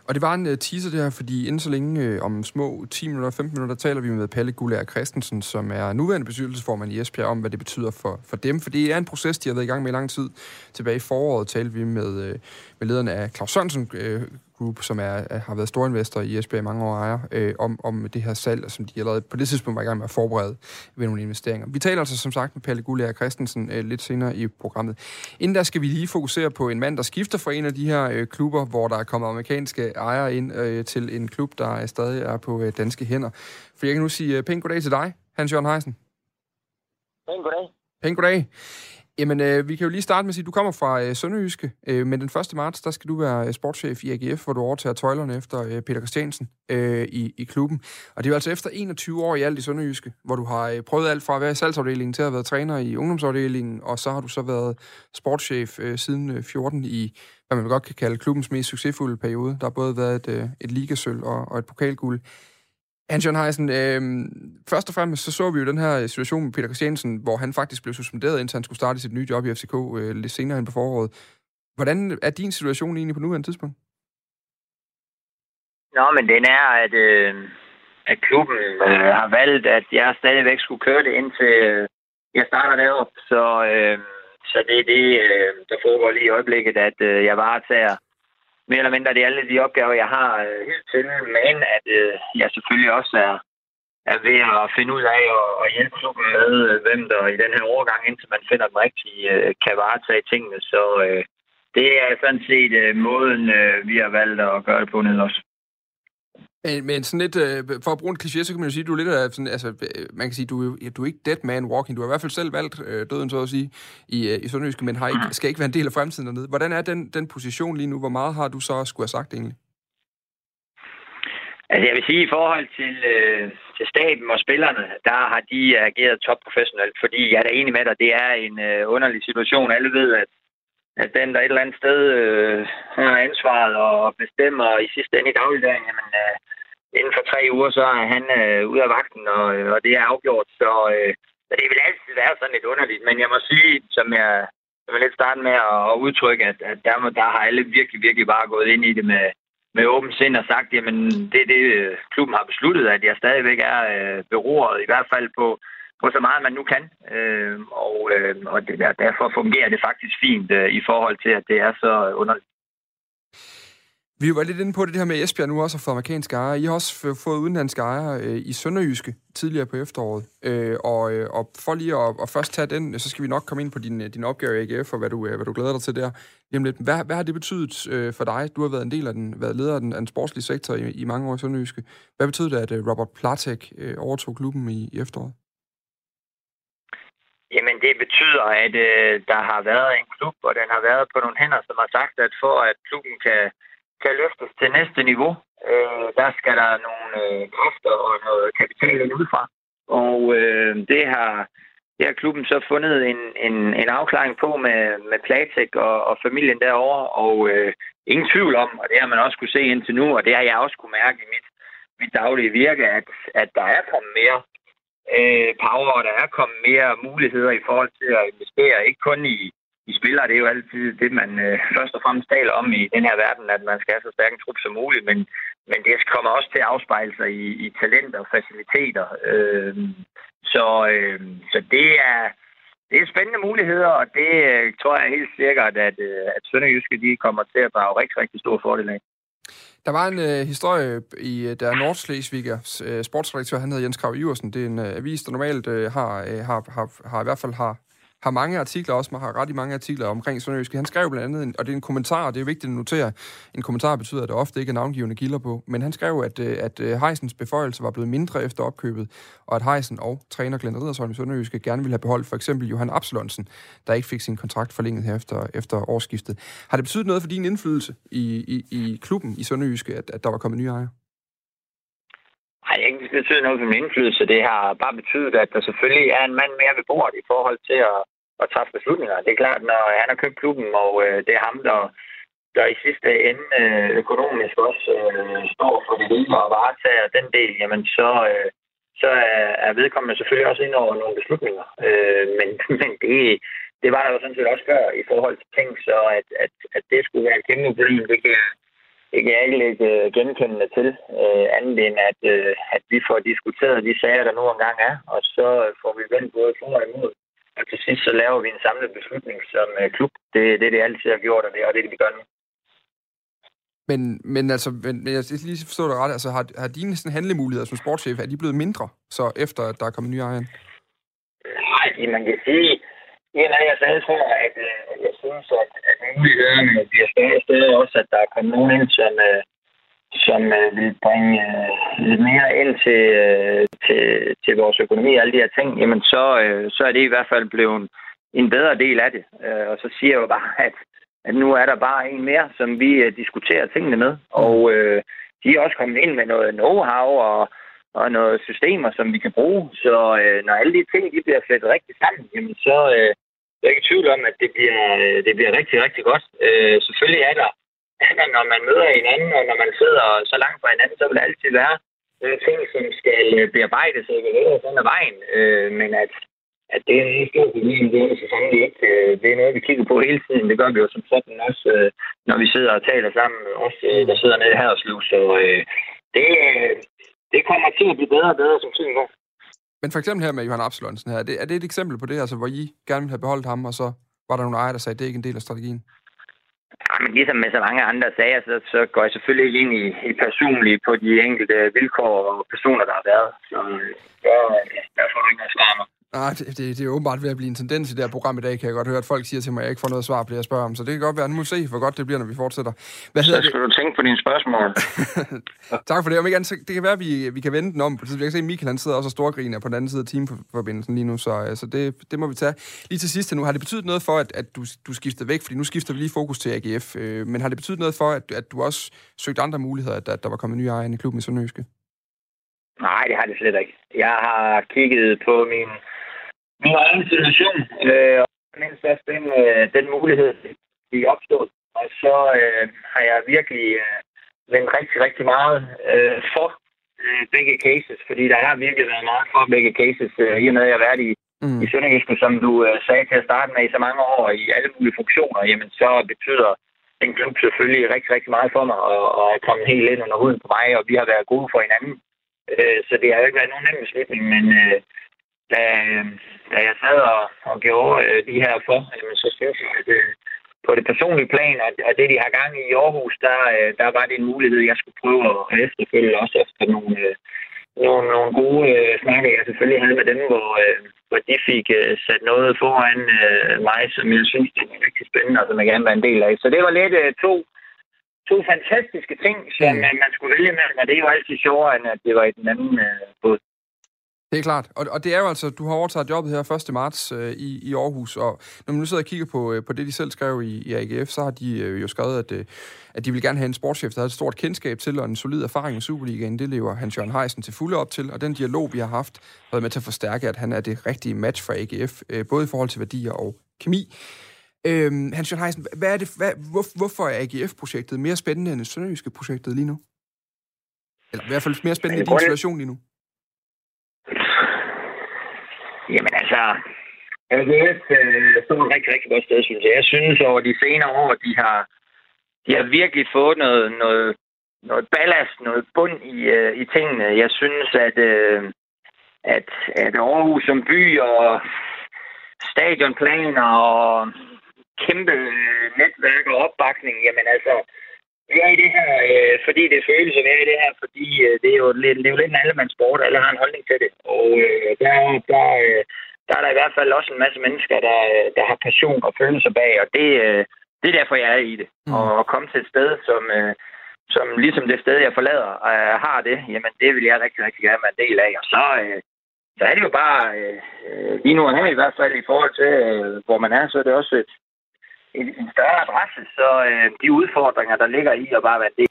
Og det var en uh, teaser der, fordi inden så længe, uh, om små 10 minutter, 15 minutter, taler vi med Palle Gulær Christensen, som er nuværende bestyrelsesformand i Esbjerg, om hvad det betyder for, for dem. For det er en proces, de har været i gang med i lang tid. Tilbage i foråret talte vi med, uh, med lederen af Claus Sørensen, uh, Group, som er, har været storinvestor i Esbjerg i mange år ejer, øh, om, om det her salg, som de allerede på det tidspunkt var i gang med at forberede ved nogle investeringer. Vi taler altså som sagt med Palle Gulær Christensen øh, lidt senere i programmet. Inden der skal vi lige fokusere på en mand, der skifter fra en af de her øh, klubber, hvor der er kommet amerikanske ejere ind øh, til en klub, der er stadig er på øh, danske hænder. For jeg kan nu sige øh, pænt goddag til dig, Hans-Jørgen Heisen. Pænt goddag. Pænt goddag. Jamen, øh, vi kan jo lige starte med at sige, at du kommer fra øh, Sønderjyske, øh, men den 1. marts, der skal du være øh, sportschef i AGF, hvor du overtager tøjlerne efter øh, Peter Christiansen øh, i, i klubben. Og det er jo altså efter 21 år i alt i Sønderjyske, hvor du har øh, prøvet alt fra at være i salgsafdelingen til at have været træner i ungdomsafdelingen, og så har du så været sportschef øh, siden øh, 14 i, hvad man godt kan kalde klubbens mest succesfulde periode. Der har både været et, øh, et ligasølv og, og et pokalguld. Hans-Jørgen Heisen, øh, først og fremmest så så vi jo den her situation med Peter Christiansen, hvor han faktisk blev suspenderet, indtil han skulle starte sit nye job i FCK øh, lidt senere hen på foråret. Hvordan er din situation egentlig på nuværende tidspunkt? Nå, men den er, at, øh, at klubben øh, har valgt, at jeg stadigvæk skulle køre det indtil, øh, jeg starter derop. så, øh, så det er det, øh, der foregår lige i øjeblikket, at øh, jeg varetager mere eller mindre det er alle de opgaver, jeg har øh, helt til, men at øh, jeg selvfølgelig også er, er ved at finde ud af og, og hjælpe klubben med, øh, hvem der i den her overgang, indtil man finder den rigtige, øh, kan varetage tingene. Så øh, det er sådan set øh, måden, øh, vi har valgt at gøre det på nede også. Men, men sådan lidt, øh, for at bruge en kliché, så kan man jo sige, du er lidt af sådan, altså, øh, man kan sige, du, du er ikke dead man walking, du har i hvert fald selv valgt øh, døden, så at sige, i, øh, i Sønderjyske, men har ikke, skal ikke være en del af fremtiden dernede. Hvordan er den, den position lige nu? Hvor meget har du så skulle have sagt egentlig? Altså jeg vil sige, i forhold til, øh, til staben og spillerne, der har de ageret topprofessionelt, fordi jeg er da enig med dig, det er en øh, underlig situation. Alle ved, at, at den, der et eller andet sted øh, har ansvaret og bestemmer i sidste ende i dagligdagen, jamen, øh, inden for tre uger, så er han øh, ude af vagten, og, øh, og det er afgjort. Så, øh, så det vil altid være sådan lidt underligt. Men jeg må sige, som jeg, jeg vil lidt starte med at udtrykke, at, at der, der har alle virkelig, virkelig bare gået ind i det med, med åben sind og sagt, jamen det er det, øh, klubben har besluttet, at jeg stadigvæk er øh, beroret, i hvert fald på, på så meget, man nu kan. Øh, og øh, og det der, derfor fungerer det faktisk fint øh, i forhold til, at det er så underligt. Vi var lidt inde på det, det her med Esbjerg nu også og for amerikanske ejere. I har også fået udenlandske ejere øh, i Sønderjyske tidligere på efteråret. Øh, og, øh, og for lige at, at først tage den, så skal vi nok komme ind på din, øh, din opgave i AGF og hvad du, øh, hvad du glæder dig til der. Jamen lidt, hvad, hvad har det betydet øh, for dig? Du har været en del af den, været leder af den, af den sportslige sektor i, i mange år i Sønderjyske. Hvad betød det, at øh, Robert Platek øh, overtog klubben i, i efteråret? Jamen, det betyder, at øh, der har været en klub, og den har været på nogle hænder, som har sagt, at for at klubben kan kan løftes til næste niveau. Øh, der skal der nogle øh, kræfter og noget kapital ind udefra. Og øh, det har det har klubben så fundet en, en, en afklaring på med, med Platek og, og familien derovre, og øh, ingen tvivl om, og det har man også kunne se indtil nu, og det har jeg også kunne mærke i mit, mit daglige virke, at, at der er kommet mere øh, power, og der er kommet mere muligheder i forhold til at investere, ikke kun i, i spiller, det er jo altid det, man øh, først og fremmest taler om i den her verden, at man skal have så stærk en trup som muligt, men, men det kommer også til at afspejle sig i, i talenter og faciliteter. Øh, så, øh, så det er, det er spændende muligheder, og det øh, tror jeg helt sikkert, at, øh, at Sønderjyske de kommer til at drage rigtig, rigtig stor fordel af. Der var en øh, historie i øh, der Nordslesvigers øh, sportsredaktør, han hedder Jens Krav Iversen. Det er en øh, avis, der normalt øh, har, øh, har, har, har i hvert fald har har mange artikler også, man har ret i mange artikler omkring Sønderjyske. Han skrev blandt andet, og det er en kommentar, og det er vigtigt at notere, en kommentar betyder, at der ofte ikke er navngivende kilder på, men han skrev, at, øh, at øh, Heisens beføjelse var blevet mindre efter opkøbet, og at Heisen og træner Glenn Riddersholm i Sønderjyske gerne ville have beholdt for eksempel Johan Absalonsen, der ikke fik sin kontrakt forlænget her efter, efter årsskiftet. Har det betydet noget for din indflydelse i, i, i klubben i Sønderjyske, at, at der var kommet nye ejere? Nej, det har ikke betydet noget for min indflydelse. Det har bare betydet, at der selvfølgelig er en mand mere ved bordet i forhold til at, at træffe beslutninger. Det er klart, når han har købt klubben, og øh, det er ham, der, der i sidste ende øh, økonomisk også øh, står for det hele og varetager den del, jamen så, øh, så er, er vedkommende selvfølgelig også ind over nogle beslutninger. Øh, men men det, det var der jo sådan set også før i forhold til ting, så at, at, at det skulle være et kæmpe problem, det kan, det kan jeg ikke lægge øh, genkendende til, øh, andet end at, øh, at vi får diskuteret de sager, der nu engang er, og så får vi vendt både for og imod. Og til sidst så laver vi en samlet beslutning som uh, klub. Det er det, det altid har gjort, og det er det, det vi gør nu. Men, men altså, men, men jeg skal lige forstå dig ret, altså har, har dine sådan, handlemuligheder som sportschef, er de blevet mindre, så efter at der er kommet nye ejere? Nej, man kan sige, en af jeg sagde for, at øh, jeg synes, at, at mulighederne bliver større og større også, at der er kommet nogen ind, som, øh, som øh, vil bringe øh, lidt mere ind til, øh, til, til vores økonomi og alle de her ting, jamen så, øh, så er det i hvert fald blevet en bedre del af det. Øh, og så siger jeg jo bare, at, at nu er der bare en mere, som vi øh, diskuterer tingene med. Og øh, de er også kommet ind med noget know-how og, og noget systemer, som vi kan bruge. Så øh, når alle de ting de bliver flettet rigtig sammen, jamen så øh, er jeg ikke i tvivl om, at det bliver, øh, det bliver rigtig, rigtig godt. Øh, selvfølgelig er der når man møder hinanden, og når man sidder så langt fra hinanden, så vil der altid være nogle ting, som skal øh, bearbejdes og evalueres den vejen. Øh, men at, at det er en stor problem, det er så sandelig ikke. Det er noget, vi kigger på hele tiden. Det gør vi jo som sådan også, når vi sidder og taler sammen. Også der sidder nede her og slug. Så øh, det, det kommer til at blive bedre og bedre som tiden går. Men for eksempel her med Johan Absalonsen her, er det, er det et eksempel på det, altså, hvor I gerne ville have beholdt ham, og så var der nogle ejere, der sagde, at det er ikke en del af strategien? Ja, men ligesom med så mange andre sager, så, så går jeg selvfølgelig ikke ind i, i personligt på de enkelte vilkår og personer, der har været. Så øh, ja, der får du ikke noget svar Nej, det, det, det er åbenbart ved at blive en tendens i det her program i dag, kan jeg godt høre, at folk siger til mig, at jeg ikke får noget svar på det, jeg spørger om. Så det kan godt være, at nu må se, hvor godt det bliver, når vi fortsætter. Hvad hedder så skal det? du tænke på dine spørgsmål. tak for det. Om ikke andet, det kan være, at vi, vi kan vende den om. Jeg kan se, at Michael han sidder også og storgriner på den anden side af teamforbindelsen lige nu, så altså, det, det må vi tage. Lige til sidst nu, har det betydet noget for, at, at du, du skiftede væk? Fordi nu skifter vi lige fokus til AGF. Øh, men har det betydet noget for, at, at du også søgte andre muligheder, at, at der var kommet nye ejere i klubben i Sønderjyske? Nej, det har det slet ikke. Jeg har kigget på min min egen situation, øh, og mindst også den, øh, den mulighed, vi opstået. Og så øh, har jeg virkelig øh, vendt rigtig, rigtig meget øh, for øh, begge cases, fordi der har virkelig været meget for begge cases, øh, i og med at jeg har været i, mm. i Sønderjyske, som du øh, sagde til at starte med i så mange år, i alle mulige funktioner, jamen så betyder en klub selvfølgelig rigtig, rigtig meget for mig, og, og er kommet helt ind under huden på mig, og vi har været gode for hinanden. Øh, så det har jo ikke været nogen nem beslutning, men øh, da, da jeg sad og, og gjorde øh, de her for, jamen, så synes jeg, at øh, på det personlige plan, og, og det, de har gang i i Aarhus, der, øh, der var det en mulighed, jeg skulle prøve at efterfølge, også efter nogle, øh, nogle, nogle gode øh, snakke, jeg selvfølgelig havde med dem, hvor, øh, hvor de fik øh, sat noget foran øh, mig, som jeg synes, det er rigtig spændende, og som jeg gerne var en del af. Så det var lidt øh, to, to fantastiske ting, som mm. man skulle vælge mellem, og det er jo altid sjovere, end at det var i den anden øh, båd. Det er klart, og, og det er jo altså, du har overtaget jobbet her 1. marts øh, i, i Aarhus, og når man nu sidder og kigger på, øh, på det, de selv skrev i, i AGF, så har de øh, jo skrevet, at, øh, at de vil gerne have en sportschef, der har et stort kendskab til og en solid erfaring i Superligaen. Det lever Hans Jørgen Heisen til fulde op til, og den dialog, vi har haft, har været med til at forstærke, at han er det rigtige match for AGF, øh, både i forhold til værdier og kemi. Øh, Hans Jørgen Heisen, hvad er det, hvad, hvor, hvorfor er AGF-projektet mere spændende end Sønderjyske projektet lige nu? Eller i hvert fald mere spændende i din situation lige nu? Jamen altså, altså AGF øh, står et rigtig, rigtig godt sted, synes jeg. Jeg synes over de senere år, de har, de har virkelig fået noget, noget, noget ballast, noget bund i, øh, i tingene. Jeg synes, at, øh, at, at Aarhus som by og stadionplaner og kæmpe øh, netværk og opbakning, jamen altså, vi er i det her, øh, fordi det føles, at vi er i det her, fordi øh, det, er jo lidt, det er jo lidt en allemands sport, alle har en holdning til det. Og øh, der, der, øh, der er der i hvert fald også en masse mennesker, der, der har passion og følelser bag, og det, øh, det er derfor, jeg er i det. Mm. Og at komme til et sted, som, øh, som ligesom det sted, jeg forlader, øh, har det, jamen det vil jeg rigtig, rigtig gerne være en del af. Og så, øh, så er det jo bare, øh, lige nu her i hvert fald i forhold til, øh, hvor man er, så er det også et, en, en større adresse, så øh, de udfordringer, der ligger i at bare være det,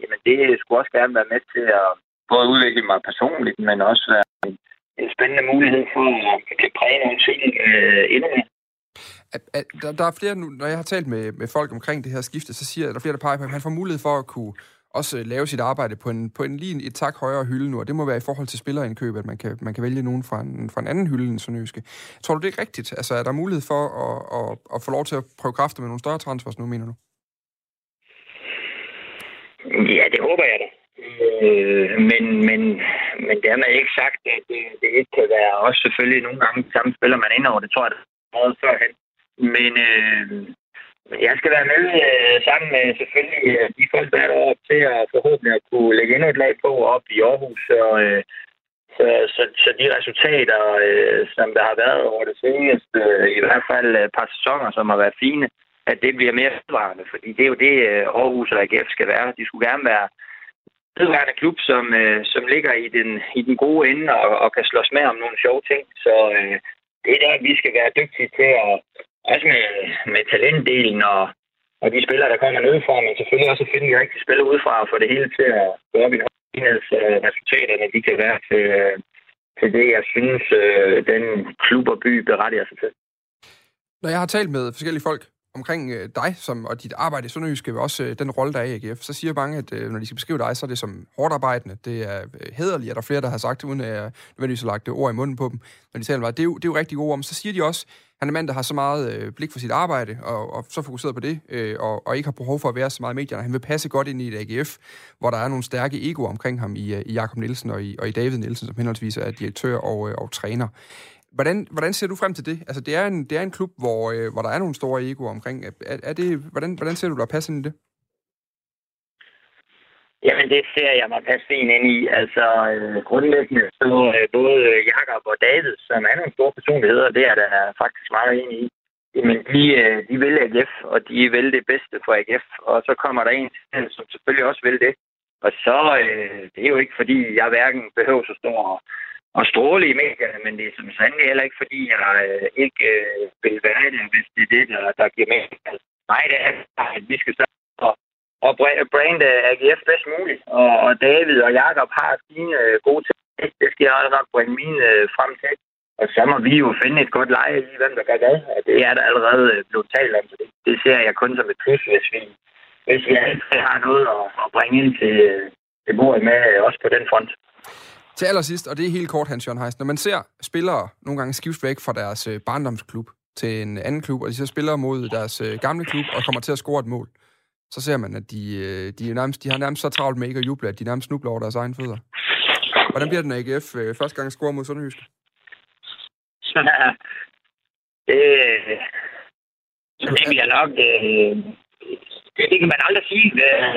jamen det skulle også gerne være med til at både udvikle mig personligt, men også være en, en spændende mulighed for at kan præge nogle ting øh, endnu mere. At, at, der, der er flere nu, når jeg har talt med, med folk omkring det her skifte, så siger at der er flere, der peger på, at han får mulighed for at kunne også øh, lave sit arbejde på en, på en lige et tak højere hylde nu, og det må være i forhold til spillerindkøb, at man kan, man kan vælge nogen fra en, fra en anden hylde end Sønderjyske. Tror du, det er rigtigt? Altså, er der mulighed for at, at, at få lov til at prøve kræfter med nogle større transfers nu, mener du? Ja, det håber jeg da. Øh, men, men, men dermed ikke sagt, at det, det ikke kan være også selvfølgelig nogle gange samme spiller, man ind over. Det tror jeg, det er meget førhen. Men, øh, jeg skal være med øh, sammen med selvfølgelig øh, de folk, der er deroppe til at forhåbentlig at kunne lægge endnu et lag på op i Aarhus. Og, øh, så, så, så de resultater, øh, som der har været over det seneste, øh, i hvert fald et par sæsoner, som har været fine, at det bliver mere vedvarende. Fordi det er jo det, øh, Aarhus og AGF skal være. De skulle gerne være vedvarende klub, som, øh, som ligger i den, i den gode ende og, og kan slås med om nogle sjove ting. Så øh, det er der, vi skal være dygtige til at også med, med talentdelen og, og de spillere, der kommer nedefra, men selvfølgelig også at finde de rigtige spillere udefra og få det hele til at gå op i øh, resultaterne, de kan være til, øh, til det, jeg synes, øh, den klub og by berettiger sig til. Når jeg har talt med forskellige folk omkring øh, dig som, og dit arbejde i Sønderjyske, også øh, den rolle, der er i AGF, så siger mange, at øh, når de skal beskrive dig, så er det som hårdt arbejdende, det er øh, hederligt, er der flere, der har sagt det, uden at jeg nødvendigvis har lagt det ord i munden på dem, når de taler om dig. Det er jo, det er jo rigtig gode om. Så siger de også, han er mand, der har så meget øh, blik for sit arbejde, og, og så fokuseret på det, øh, og, og ikke har behov for at være så meget i medierne. Han vil passe godt ind i et AGF, hvor der er nogle stærke egoer omkring ham i, øh, i Jakob Nielsen og i, og i David Nielsen, som henholdsvis er direktør og, øh, og træner. Hvordan, hvordan ser du frem til det? Altså, det er en, det er en klub, hvor, øh, hvor der er nogle store egoer omkring. Er, er det, hvordan, hvordan ser du dig passe ind i det? Jamen, det ser jeg mig passe fint ind i. Altså, øh, grundlæggende så øh, både øh, Jakob og David, som er nogle store personligheder, det er der faktisk meget enig i. Jamen, de, øh, de vil AGF, og de vil det bedste for AGF. Og så kommer der en, til, som selvfølgelig også vil det. Og så, øh, det er jo ikke fordi, jeg hverken behøver så stor og, og stråle i medierne, men det er som sandelig heller ikke fordi, jeg øh, ikke øh, vil være det, hvis det er det, der, der giver mening. Altså, nej, det er, at vi skal og brande øh, AGF bedst muligt. Og, og David og Jakob har sine øh, gode ting. Det skal jeg også nok bringe mine øh, frem til. Og så må vi jo finde et godt leje i, hvem der gør hvad. Det er der allerede blevet talt om. Så det, det ser jeg kun som et plus, hvis vi, hvis vi altid har noget at, at bringe ind til, til bordet med, også på den front. Til allersidst, og det er helt kort, Hans Jørgen Heist, når man ser spillere nogle gange skifte væk fra deres barndomsklub til en anden klub, og de så spiller mod deres gamle klub og kommer til at score et mål, så ser man, at de, øh, de, er nærmest, de har nærmest så travlt med ikke at juble, at de nærmest snubler over deres egen fødder. Hvordan bliver den AGF øh, første gang scorer mod Sønderjysk? det, det bliver nok... Øh, det, det kan man aldrig sige. Øh,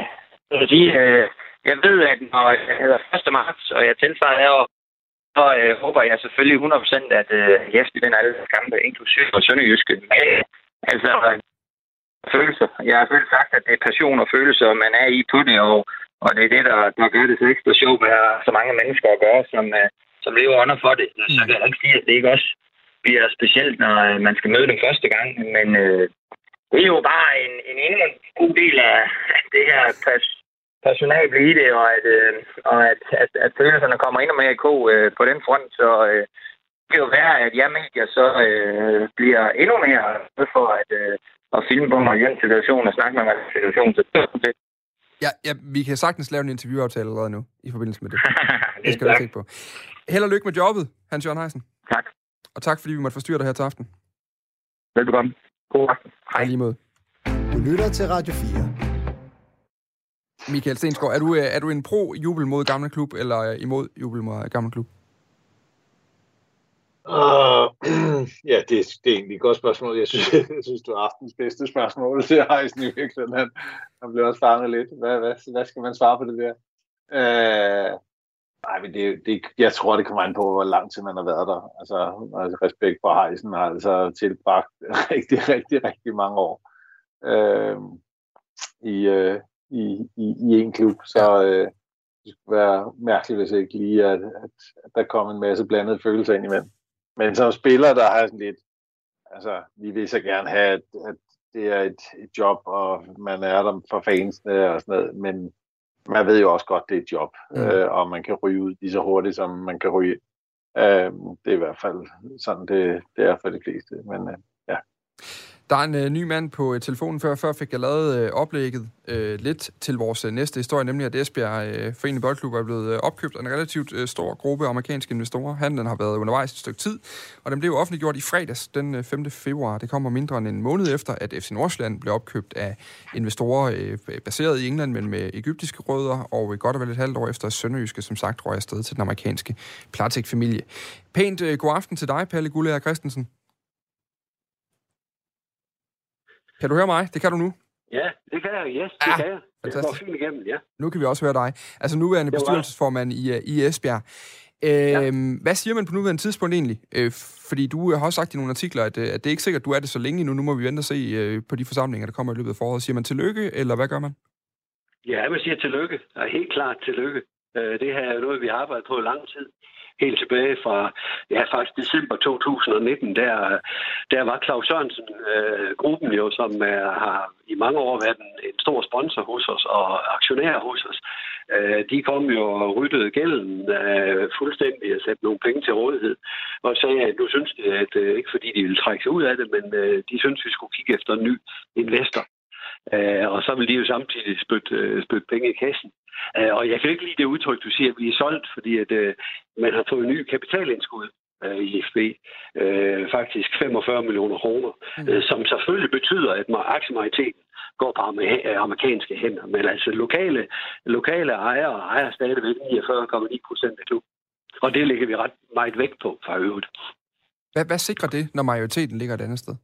jeg, vil sige øh, jeg ved, at når jeg hedder 1. marts, og jeg tilføjer herovre, så øh, håber jeg selvfølgelig 100% at øh, AGF vinder alle kampe, inklusive Sønderjyske. Men, altså, følelser. Jeg har selv sagt, at det er passion og følelser, man er i på det, og, og det er det, der, der gør det så ekstra sjovt at at så mange mennesker at gøre, som, øh, som lever under for det. Så kan jeg ikke sige, at det ikke også bliver specielt, når øh, man skal møde dem første gang, men øh, det er jo bare en, en endnu god del af, det her pas, personable i det, og at, øh, og at, at, at følelserne kommer endnu mere i ko øh, på den front, så øh, det kan jo være, at jeg medier så øh, bliver endnu mere for at, øh, og filme på mig i den situation og snakke med mig i den situation. Så det Ja, ja, vi kan sagtens lave en interviewaftale allerede nu, i forbindelse med det. det, skal du tænke på. Held og lykke med jobbet, Hans Jørgen Heisen. Tak. Og tak, fordi vi måtte forstyrre dig her til aften. Velbekomme. God aften. Hej. lige måde. Du lytter til Radio 4. Michael Stensgaard, er du, øh, er du en pro-jubel mod gamle klub, eller imod jubel mod gamle klub? Uh, ja, det, det er egentlig et godt spørgsmål. Jeg synes, jeg synes du er aftens bedste spørgsmål til Heisen i virkeligheden. Han, han blev også fanget lidt. Hvad, hvad, hvad skal man svare på det der? Uh, nej, men det, det, jeg tror, det kommer an på, hvor lang tid man har været der. Altså, altså respekt for Heisen har altså tilbragt rigtig, rigtig, rigtig mange år uh, i, uh, i, i, i en klub. Så uh, det skulle være mærkeligt, hvis ikke lige, at, at, at der kom en masse blandede følelser ind imellem. Men som spiller, der har sådan lidt, altså, vi vil så gerne have, at, at det er et, et job, og man er der for fansene og sådan noget, men man ved jo også godt, det er et job, mm. øh, og man kan ryge ud lige så hurtigt, som man kan ryge øh, Det er i hvert fald sådan, det, det er for de fleste, men øh, ja. Der er en øh, ny mand på øh, telefonen før. Før fik jeg lavet øh, oplægget øh, lidt til vores øh, næste historie, nemlig at Esbjerg øh, Forening Boldklub er blevet øh, opkøbt af en relativt øh, stor gruppe amerikanske investorer. Handlen har været undervejs et stykke tid, og den blev offentliggjort i fredags den øh, 5. februar. Det kommer mindre end en måned efter, at FC Nordsjælland blev opkøbt af investorer øh, baseret i England, men med egyptiske rødder, og øh, godt og vel et halvt år efter Sønderjyske, som sagt, røg afsted til den amerikanske Platik-familie. Pænt øh, god aften til dig, Palle Gullager Christensen. Kan du høre mig? Det kan du nu. Ja, det kan jeg. Yes, det ah, kan jeg. Det går fint igennem, ja. Nu kan vi også høre dig. Altså nuværende bestyrelsesformand i, øh, i Esbjerg. Øh, ja. Hvad siger man på nuværende tidspunkt egentlig? Øh, fordi du har også sagt i nogle artikler, at, øh, at det er ikke sikkert, at du er det så længe nu. Nu må vi vente og se øh, på de forsamlinger, der kommer i løbet af foråret. Siger man tillykke, eller hvad gør man? Ja, man siger tillykke. Ja, helt klart tillykke. Øh, det her er noget, vi har arbejdet på i lang tid helt tilbage fra ja, faktisk december 2019, der, der var Claus Sørensen, øh, gruppen jo, som er, har i mange år været en, en stor sponsor hos os og aktionær hos os. Øh, de kom jo og ryttede gælden øh, fuldstændig og satte nogle penge til rådighed og sagde, at nu synes de, at øh, ikke fordi de ville trække sig ud af det, men øh, de synes, vi skulle kigge efter en ny investor. Øh, og så vil de jo samtidig spytte, øh, spytte penge i kassen. Øh, og jeg kan ikke lide det udtryk, du siger, at vi er solgt, fordi at, øh, man har fået ny kapitalindskud. øh, i FB. Øh, faktisk 45 millioner kroner, mm. øh, som selvfølgelig betyder, at aktiemajoriteten går på amerikanske hænder. Men altså lokale, lokale ejere ejer stadigvæk 49,9 procent af klubben. Og det ligger vi ret meget vægt på fra øvrigt. Hvad, hvad sikrer det, når majoriteten ligger et andet sted?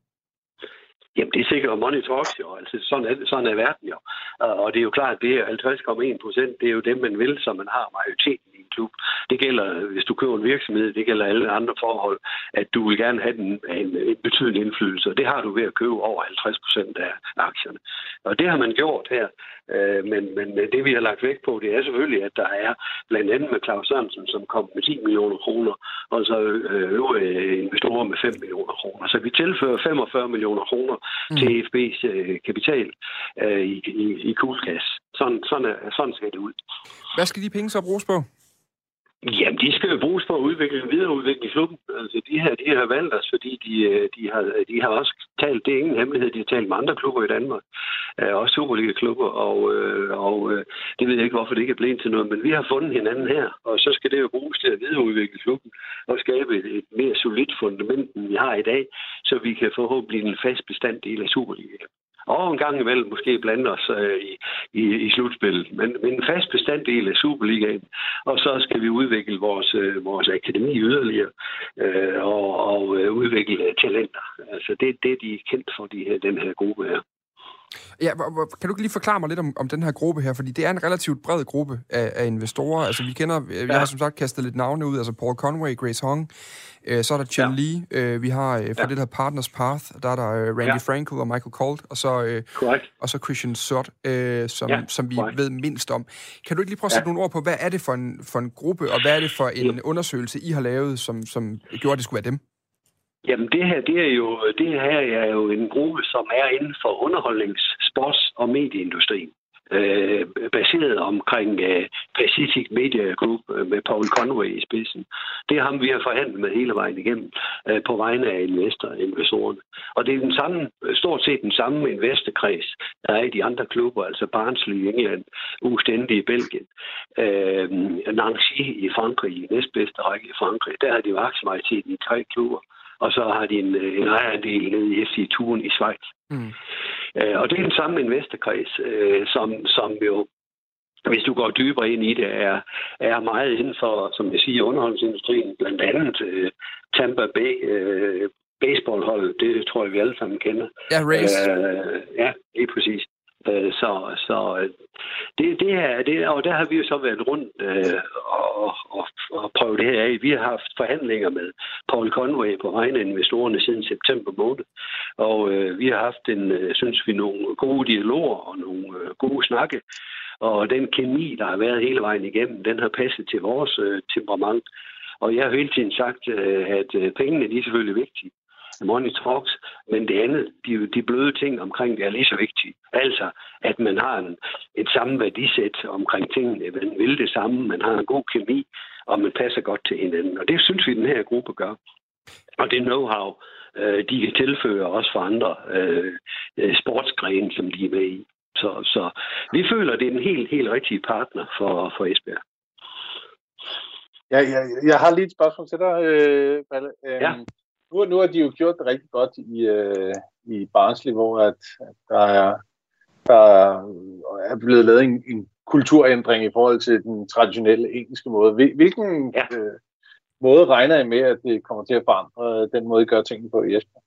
Jamen, det er sikkert money talks jo. Altså, sådan er, sådan er verden jo. Og det er jo klart, at det er 50,1 procent, det er jo dem, man vil, som man har majoriteten klub. Det gælder, hvis du køber en virksomhed, det gælder alle andre forhold, at du vil gerne have den, en, en betydelig indflydelse. Og det har du ved at købe over 50 procent af aktierne. Og det har man gjort her. Øh, men, men det, vi har lagt vægt på, det er selvfølgelig, at der er blandt andet med Claus Sørensen, som kom med 10 millioner kroner, og så øh, øvrige investorer med 5 millioner kroner. Så vi tilfører 45 millioner kroner mm. til FB's øh, kapital i, i, i Kuglkas. Sådan, sådan, er, sådan ser det ud. Hvad skal de penge så bruges på? Jamen, de skal jo bruges for at udvikle, videreudvikle klubben. Altså, de her, de har valgt os, fordi de, øh, de, har, de har også talt, det er ingen hemmelighed, de har talt med andre klubber i Danmark, øh, også Superliga-klubber, og, øh, og det ved jeg ikke, hvorfor det ikke er blevet til noget, men vi har fundet hinanden her, og så skal det jo bruges til at videreudvikle klubben og skabe et, et mere solidt fundament, end vi har i dag, så vi kan forhåbentlig en fast bestanddel af Superliga og en gang imellem måske blande os øh, i, i, i slutspillet. Men, men en fast bestanddel af Superligaen, og så skal vi udvikle vores, øh, vores akademi yderligere øh, og, og øh, udvikle talenter. Altså det, det de er kendt for, de her, den her gruppe her. Ja, kan du lige forklare mig lidt om, om den her gruppe her? Fordi det er en relativt bred gruppe af, af investorer. Altså, vi kender, ja. jeg har som sagt kastet lidt navne ud, altså Paul Conway, Grace Hong, øh, så er der Chen ja. Lee, øh, vi har øh, fra ja. det her Partners Path, der er der øh, Randy ja. Frankel og Michael Colt, og så, øh, og så Christian Sort, øh, som, ja. som vi Correct. ved mindst om. Kan du ikke lige prøve at sætte ja. nogle ord på, hvad er det for en, for en gruppe, og hvad er det for en ja. undersøgelse, I har lavet, som, som gjorde, at det skulle være dem? Jamen det her, det er jo, det her er jo en gruppe, som er inden for underholdnings-, sports- og medieindustrien. Øh, baseret omkring øh, Pacific Media Group øh, med Paul Conway i spidsen. Det er ham, vi har forhandlet med hele vejen igennem øh, på vegne af investor, investorerne. Og det er den samme, stort set den samme investorkreds, der er i de andre klubber, altså Barnsley i England, Ustende i Belgien, øh, Nancy i Frankrig, i næstbedste række i Frankrig. Der har de jo aktiemajoriteten i tre klubber og så har de en, en ejerandel nede i FC Turen i Schweiz. Mm. Øh, og det er den samme investorkreds, øh, som, som jo hvis du går dybere ind i det, er, er meget inden for, som jeg siger, underholdningsindustrien, blandt andet uh, Tampa Bay uh, baseballholdet, det tror jeg, vi alle sammen kender. Ja, Race. Uh, ja, lige præcis. Øh, så så øh, det, det er, det, og der har vi jo så været rundt øh, og, og, og prøvet det her af. Vi har haft forhandlinger med Paul Conway på vegne af investorerne siden september måned. Og øh, vi har haft en, øh, synes vi, nogle gode dialoger og nogle øh, gode snakke. Og den kemi, der har været hele vejen igennem, den har passet til vores øh, temperament. Og jeg har hele tiden sagt, øh, at øh, pengene de er selvfølgelig vigtige money talks, men det andet, de, de bløde ting omkring det er lige så vigtige. Altså, at man har en, et samme værdisæt omkring tingene, man vil det samme, man har en god kemi, og man passer godt til hinanden. Og det synes vi, den her gruppe gør. Og det know-how, øh, de kan tilføre også for andre øh, øh, sportsgrene, som de er med i. Så, så vi føler, det er en helt, helt rigtig partner for, for Esbjerg. Ja, jeg, jeg har lige et spørgsmål til dig, øh, Balle. ja. Nu, nu har de jo gjort det rigtig godt i, øh, i Barnsley, hvor at, at der, er, der er blevet lavet en, en kulturændring i forhold til den traditionelle engelske måde. Hvilken ja. øh, måde regner I med, at det kommer til at forandre den måde, I gør tingene på i Esbjerg?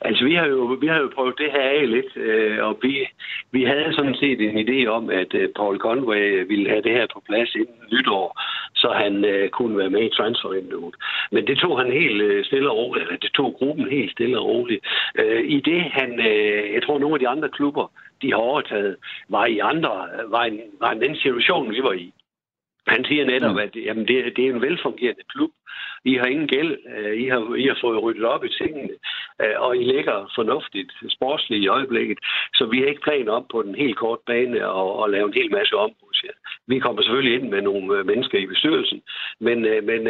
Altså, vi har jo, vi har jo prøvet det her af lidt, øh, og vi, vi havde sådan set en idé om, at øh, Paul Conway ville have det her på plads inden nytår, så han øh, kunne være med i transfervinduet. Men det tog han helt øh, stille og roligt, eller det tog gruppen helt stille og roligt. Øh, I det han, øh, jeg tror nogle af de andre klubber, de har overtaget, var i andre, øh, var en, var en anden situation, vi var i. Han siger netop, mm. at jamen, det, det er en velfungerende klub. I har ingen gæld. Øh, I har, I har fået ryddet op i tingene. Øh, og I ligger fornuftigt sportsligt i øjeblikket. Så vi har ikke planer om på den helt kort bane og, og lave en hel masse om. Vi kommer selvfølgelig ind med nogle øh, mennesker i bestyrelsen. Men, men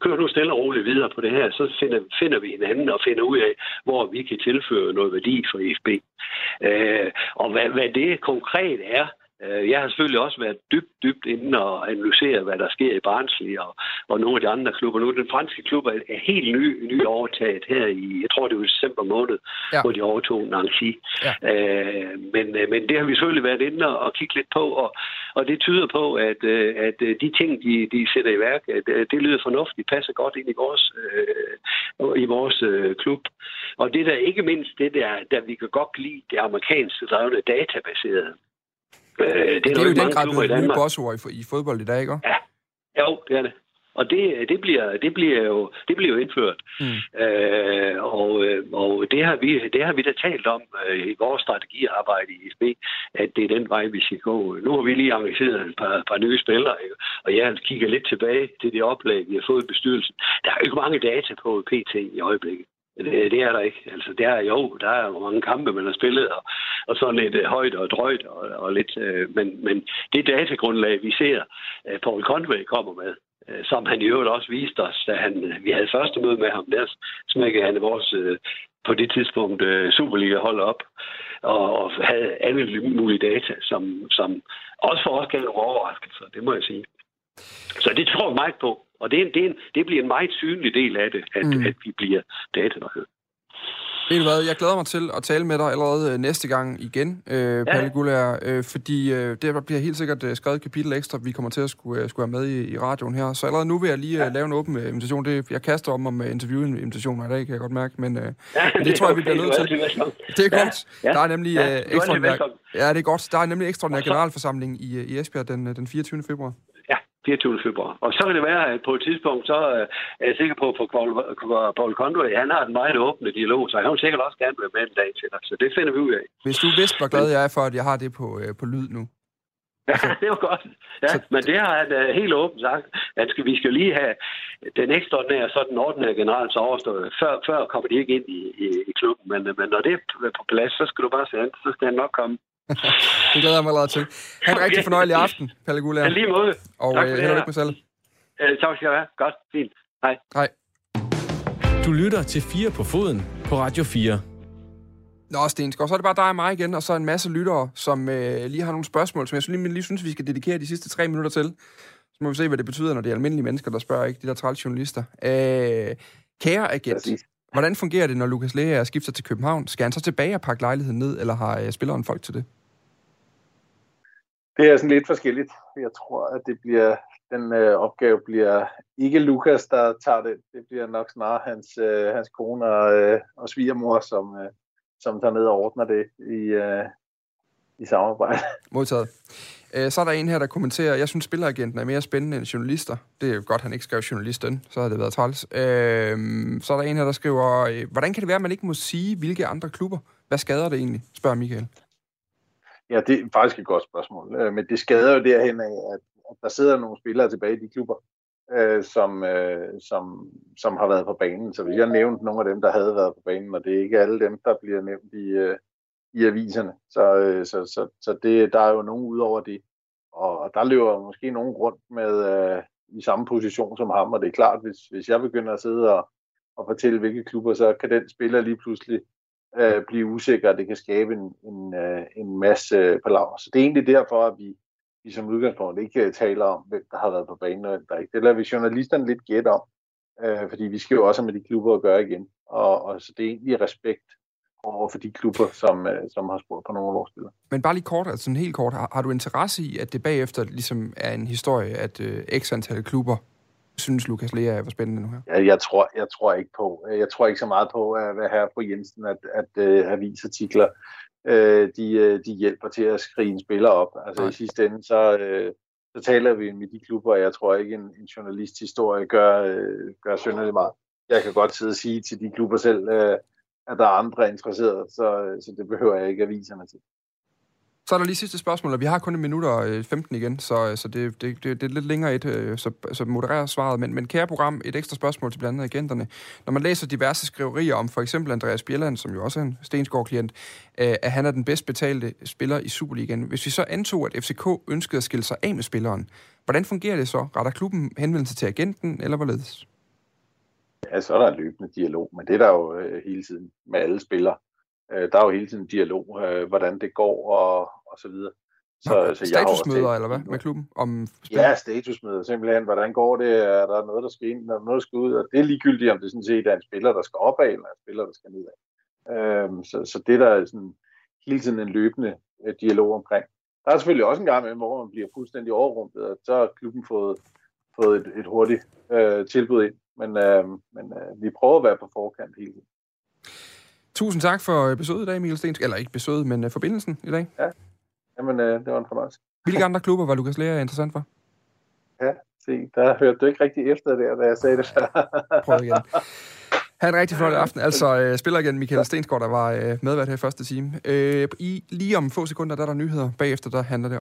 kør nu stille og roligt videre på det her, så finder, finder vi hinanden og finder ud af, hvor vi kan tilføre noget værdi for IFB. Og hvad, hvad det konkret er, jeg har selvfølgelig også været dybt, dybt inde og analyseret, hvad der sker i Barnsley og, og nogle af de andre klubber. Nu den franske klub er, er helt ny, ny overtaget her i, jeg tror det var i december måned, ja. hvor de overtog Nancy. Ja. Øh, men, øh, men det har vi selvfølgelig været inde og, og kigge lidt på, og, og det tyder på, at, øh, at de ting, de, de sætter i værk, det, det lyder fornuftigt, passer godt ind i vores, øh, i vores øh, klub. Og det der ikke mindst det der, der vi kan godt lide det amerikanske drevne databaserede. Øh, det, er det er jo i den grad blevet nye bossord i, i fodbold i dag, ikke? Ja, jo, det er det. Og det, det, bliver, det, bliver jo, det bliver jo indført. Mm. Øh, og og det, har vi, det har vi da talt om øh, i vores strategiarbejde i IFB, at det er den vej, vi skal gå. Nu har vi lige engageret et par, par nye spillere, ikke? og jeg kigger lidt tilbage til det oplag, vi har fået i bestyrelsen. Der er jo ikke mange data på PT i øjeblikket. Det, det er der ikke. Altså, det er jo, der er jo mange kampe, man har spillet, og, og sådan lidt øh, højt og drøjt, og, og lidt, øh, men, men det datagrundlag, vi ser, øh, Paul Conway kommer med, øh, som han i øvrigt også viste os, da han, øh, vi havde første møde med ham, der smækkede han vores, øh, på det tidspunkt, øh, Superliga-hold op, og, og havde alle mulige data, som, som også for os gav nogle overraskelser, det må jeg sige. Så det tror jeg meget på. Og det, er en, det, er en, det bliver en meget synlig del af det, at, mm. at vi bliver datadrevet. Ved du hvad, jeg glæder mig til at tale med dig allerede øh, næste gang igen, øh, ja. Palle Gullær, øh, fordi øh, det bliver helt sikkert øh, skrevet et kapitel ekstra, vi kommer til at skulle, øh, skulle have med i, i radioen her. Så allerede nu vil jeg lige øh, ja. lave en åben øh, invitation. Det, jeg kaster om om interviewinvitationer i dag, kan jeg godt mærke, men, øh, ja, men det, det tror jeg, vi bliver nødt til. Det er godt. Ja. Der er nemlig ja, øh, ekstraordinær, ja, det er godt. Der er nemlig ekstraordinær generalforsamling i, i Esbjerg den, den 24. februar. 24. februar. Og så kan det være, at på et tidspunkt, så øh, er jeg sikker på, at Paul, Conway, han har en meget åbne dialog, så han vil sikkert også gerne være med en dag til dig. Så det finder vi ud af. Hvis du vidste, hvor glad jeg er for, at jeg har det på, øh, på lyd nu. Ja, det var godt. Ja, så... men det har han uh, helt åbent sagt, at skal, vi skal lige have den ekstraordinære, så den ordinære general så overstået. Før, før kommer de ikke ind i, i, i klubben, men, men når det er på plads, så skal du bare se så skal han nok komme. det glæder jeg mig allerede til. Ha' en okay. rigtig fornøjelig aften, Palle Gulær. Ja, lige måde. Og tak øh, held og lykke med selv. Øh, tak skal du have. Godt, fint. Hej. Hej. Du lytter til 4 på foden på Radio 4. Nå, Stenskov, så er det bare dig og mig igen, og så en masse lyttere, som øh, lige har nogle spørgsmål, som jeg lige, lige synes, vi skal dedikere de sidste tre minutter til. Så må vi se, hvad det betyder, når det er almindelige mennesker, der spørger, ikke de der træls journalister. Øh, kære agent, hvordan fungerer det, når Lukas Lea skifter til København? Skal han så tilbage og pakke lejligheden ned, eller har øh, spilleren folk til det? Det er sådan lidt forskelligt. Jeg tror, at det bliver den øh, opgave bliver ikke Lukas, der tager det. Det bliver nok snarere hans, øh, hans kone og, øh, og svigermor, som, øh, som tager ned og ordner det i, øh, i samarbejde. Modtaget. Øh, så er der en her, der kommenterer, jeg synes, spilleragenten er mere spændende end journalister. Det er jo godt, han ikke skrev journalisten, så havde det været træls. Øh, så er der en her, der skriver, øh, hvordan kan det være, at man ikke må sige, hvilke andre klubber? Hvad skader det egentlig, spørger Michael. Ja, det er faktisk et godt spørgsmål. Øh, men det skader jo derhen af, at, at der sidder nogle spillere tilbage i de klubber, øh, som, øh, som, som har været på banen. Så hvis jeg nævnte nogle af dem, der havde været på banen, og det er ikke alle dem, der bliver nævnt i, øh, i aviserne, så, øh, så, så, så det, der er jo nogen ud over det. Og der løber måske nogen rundt med øh, i samme position som ham, og det er klart, hvis, hvis jeg begynder at sidde og, og fortælle, hvilke klubber, så kan den spiller lige pludselig øh, blive usikker, og det kan skabe en, en, øh, en masse øh, palaver. Så det er egentlig derfor, at vi, vi som udgangspunkt ikke øh, taler om, hvem der har været på banen og hvem der ikke. Det lader vi journalisterne lidt gætte om, øh, fordi vi skal jo også have med de klubber at gøre igen. Og, og så det er egentlig respekt over for de klubber, som, øh, som har spurgt på nogle af vores spillere. Men bare lige kort, altså sådan helt kort, har, har du interesse i, at det bagefter ligesom er en historie, at øh, x antal klubber synes Lukas Lea er spændende nu her? Ja, jeg, tror, jeg tror ikke på. Jeg tror ikke så meget på, at hvad her på Jensen, at, at uh, avisartikler uh, de, de hjælper til at skrive en spiller op. Altså Nej. i sidste ende, så, uh, så taler vi med de klubber, og jeg tror ikke, en, en journalisthistorie gør, uh, gør synderligt meget. Jeg kan godt sidde og sige til de klubber selv, uh, at der er andre interesserede, så, øh, så det behøver jeg ikke aviserne til. Så er der lige sidste spørgsmål, og vi har kun en minut og øh, 15 igen, så, øh, så det, det, det, det er lidt længere et, så, så modererer svaret. Men, men kære program, et ekstra spørgsmål til blandt andet agenterne. Når man læser diverse skriverier om for eksempel Andreas Bjelland, som jo også er en Stensgaard-klient, at han er den bedst betalte spiller i Superligaen. Hvis vi så antog, at FCK ønskede at skille sig af med spilleren, hvordan fungerer det så? Retter klubben henvendelse til agenten, eller hvorledes? Ja, så er der en løbende dialog, men det er der jo øh, hele tiden med alle spillere. Øh, der er jo hele tiden dialog, øh, hvordan det går og, og så videre. Så, Nå, så statusmøder, eller hvad, med klubben? Om ja, statusmøder, simpelthen. Hvordan går det? Er der noget, der skal ind? Er der noget, der skal ud? Og det er ligegyldigt, om det sådan set er en spiller, der skal opad, eller en spiller, der skal nedad. Øhm, så, så det der er sådan hele tiden en løbende øh, dialog omkring. Der er selvfølgelig også en gang med, hvor man bliver fuldstændig overrumpet, og så har klubben fået, fået et, et hurtigt øh, tilbud ind. Men, øh, men øh, vi prøver at være på forkant hele tiden. Tusind tak for besøget i dag, Emil Stensk. Eller ikke besøget, men uh, forbindelsen i dag. Ja, Jamen, uh, det var en fornøjelse. Hvilke andre klubber var Lukas Lea interessant for? Ja, se, der hørte du ikke rigtig efter der, da jeg sagde det før. Prøv igen. Ha' en rigtig flot aften. Altså, uh, spiller igen Michael Stensgaard, der var uh, medvært her i første time. Uh, I lige om få sekunder, der er der nyheder. Bagefter, der handler det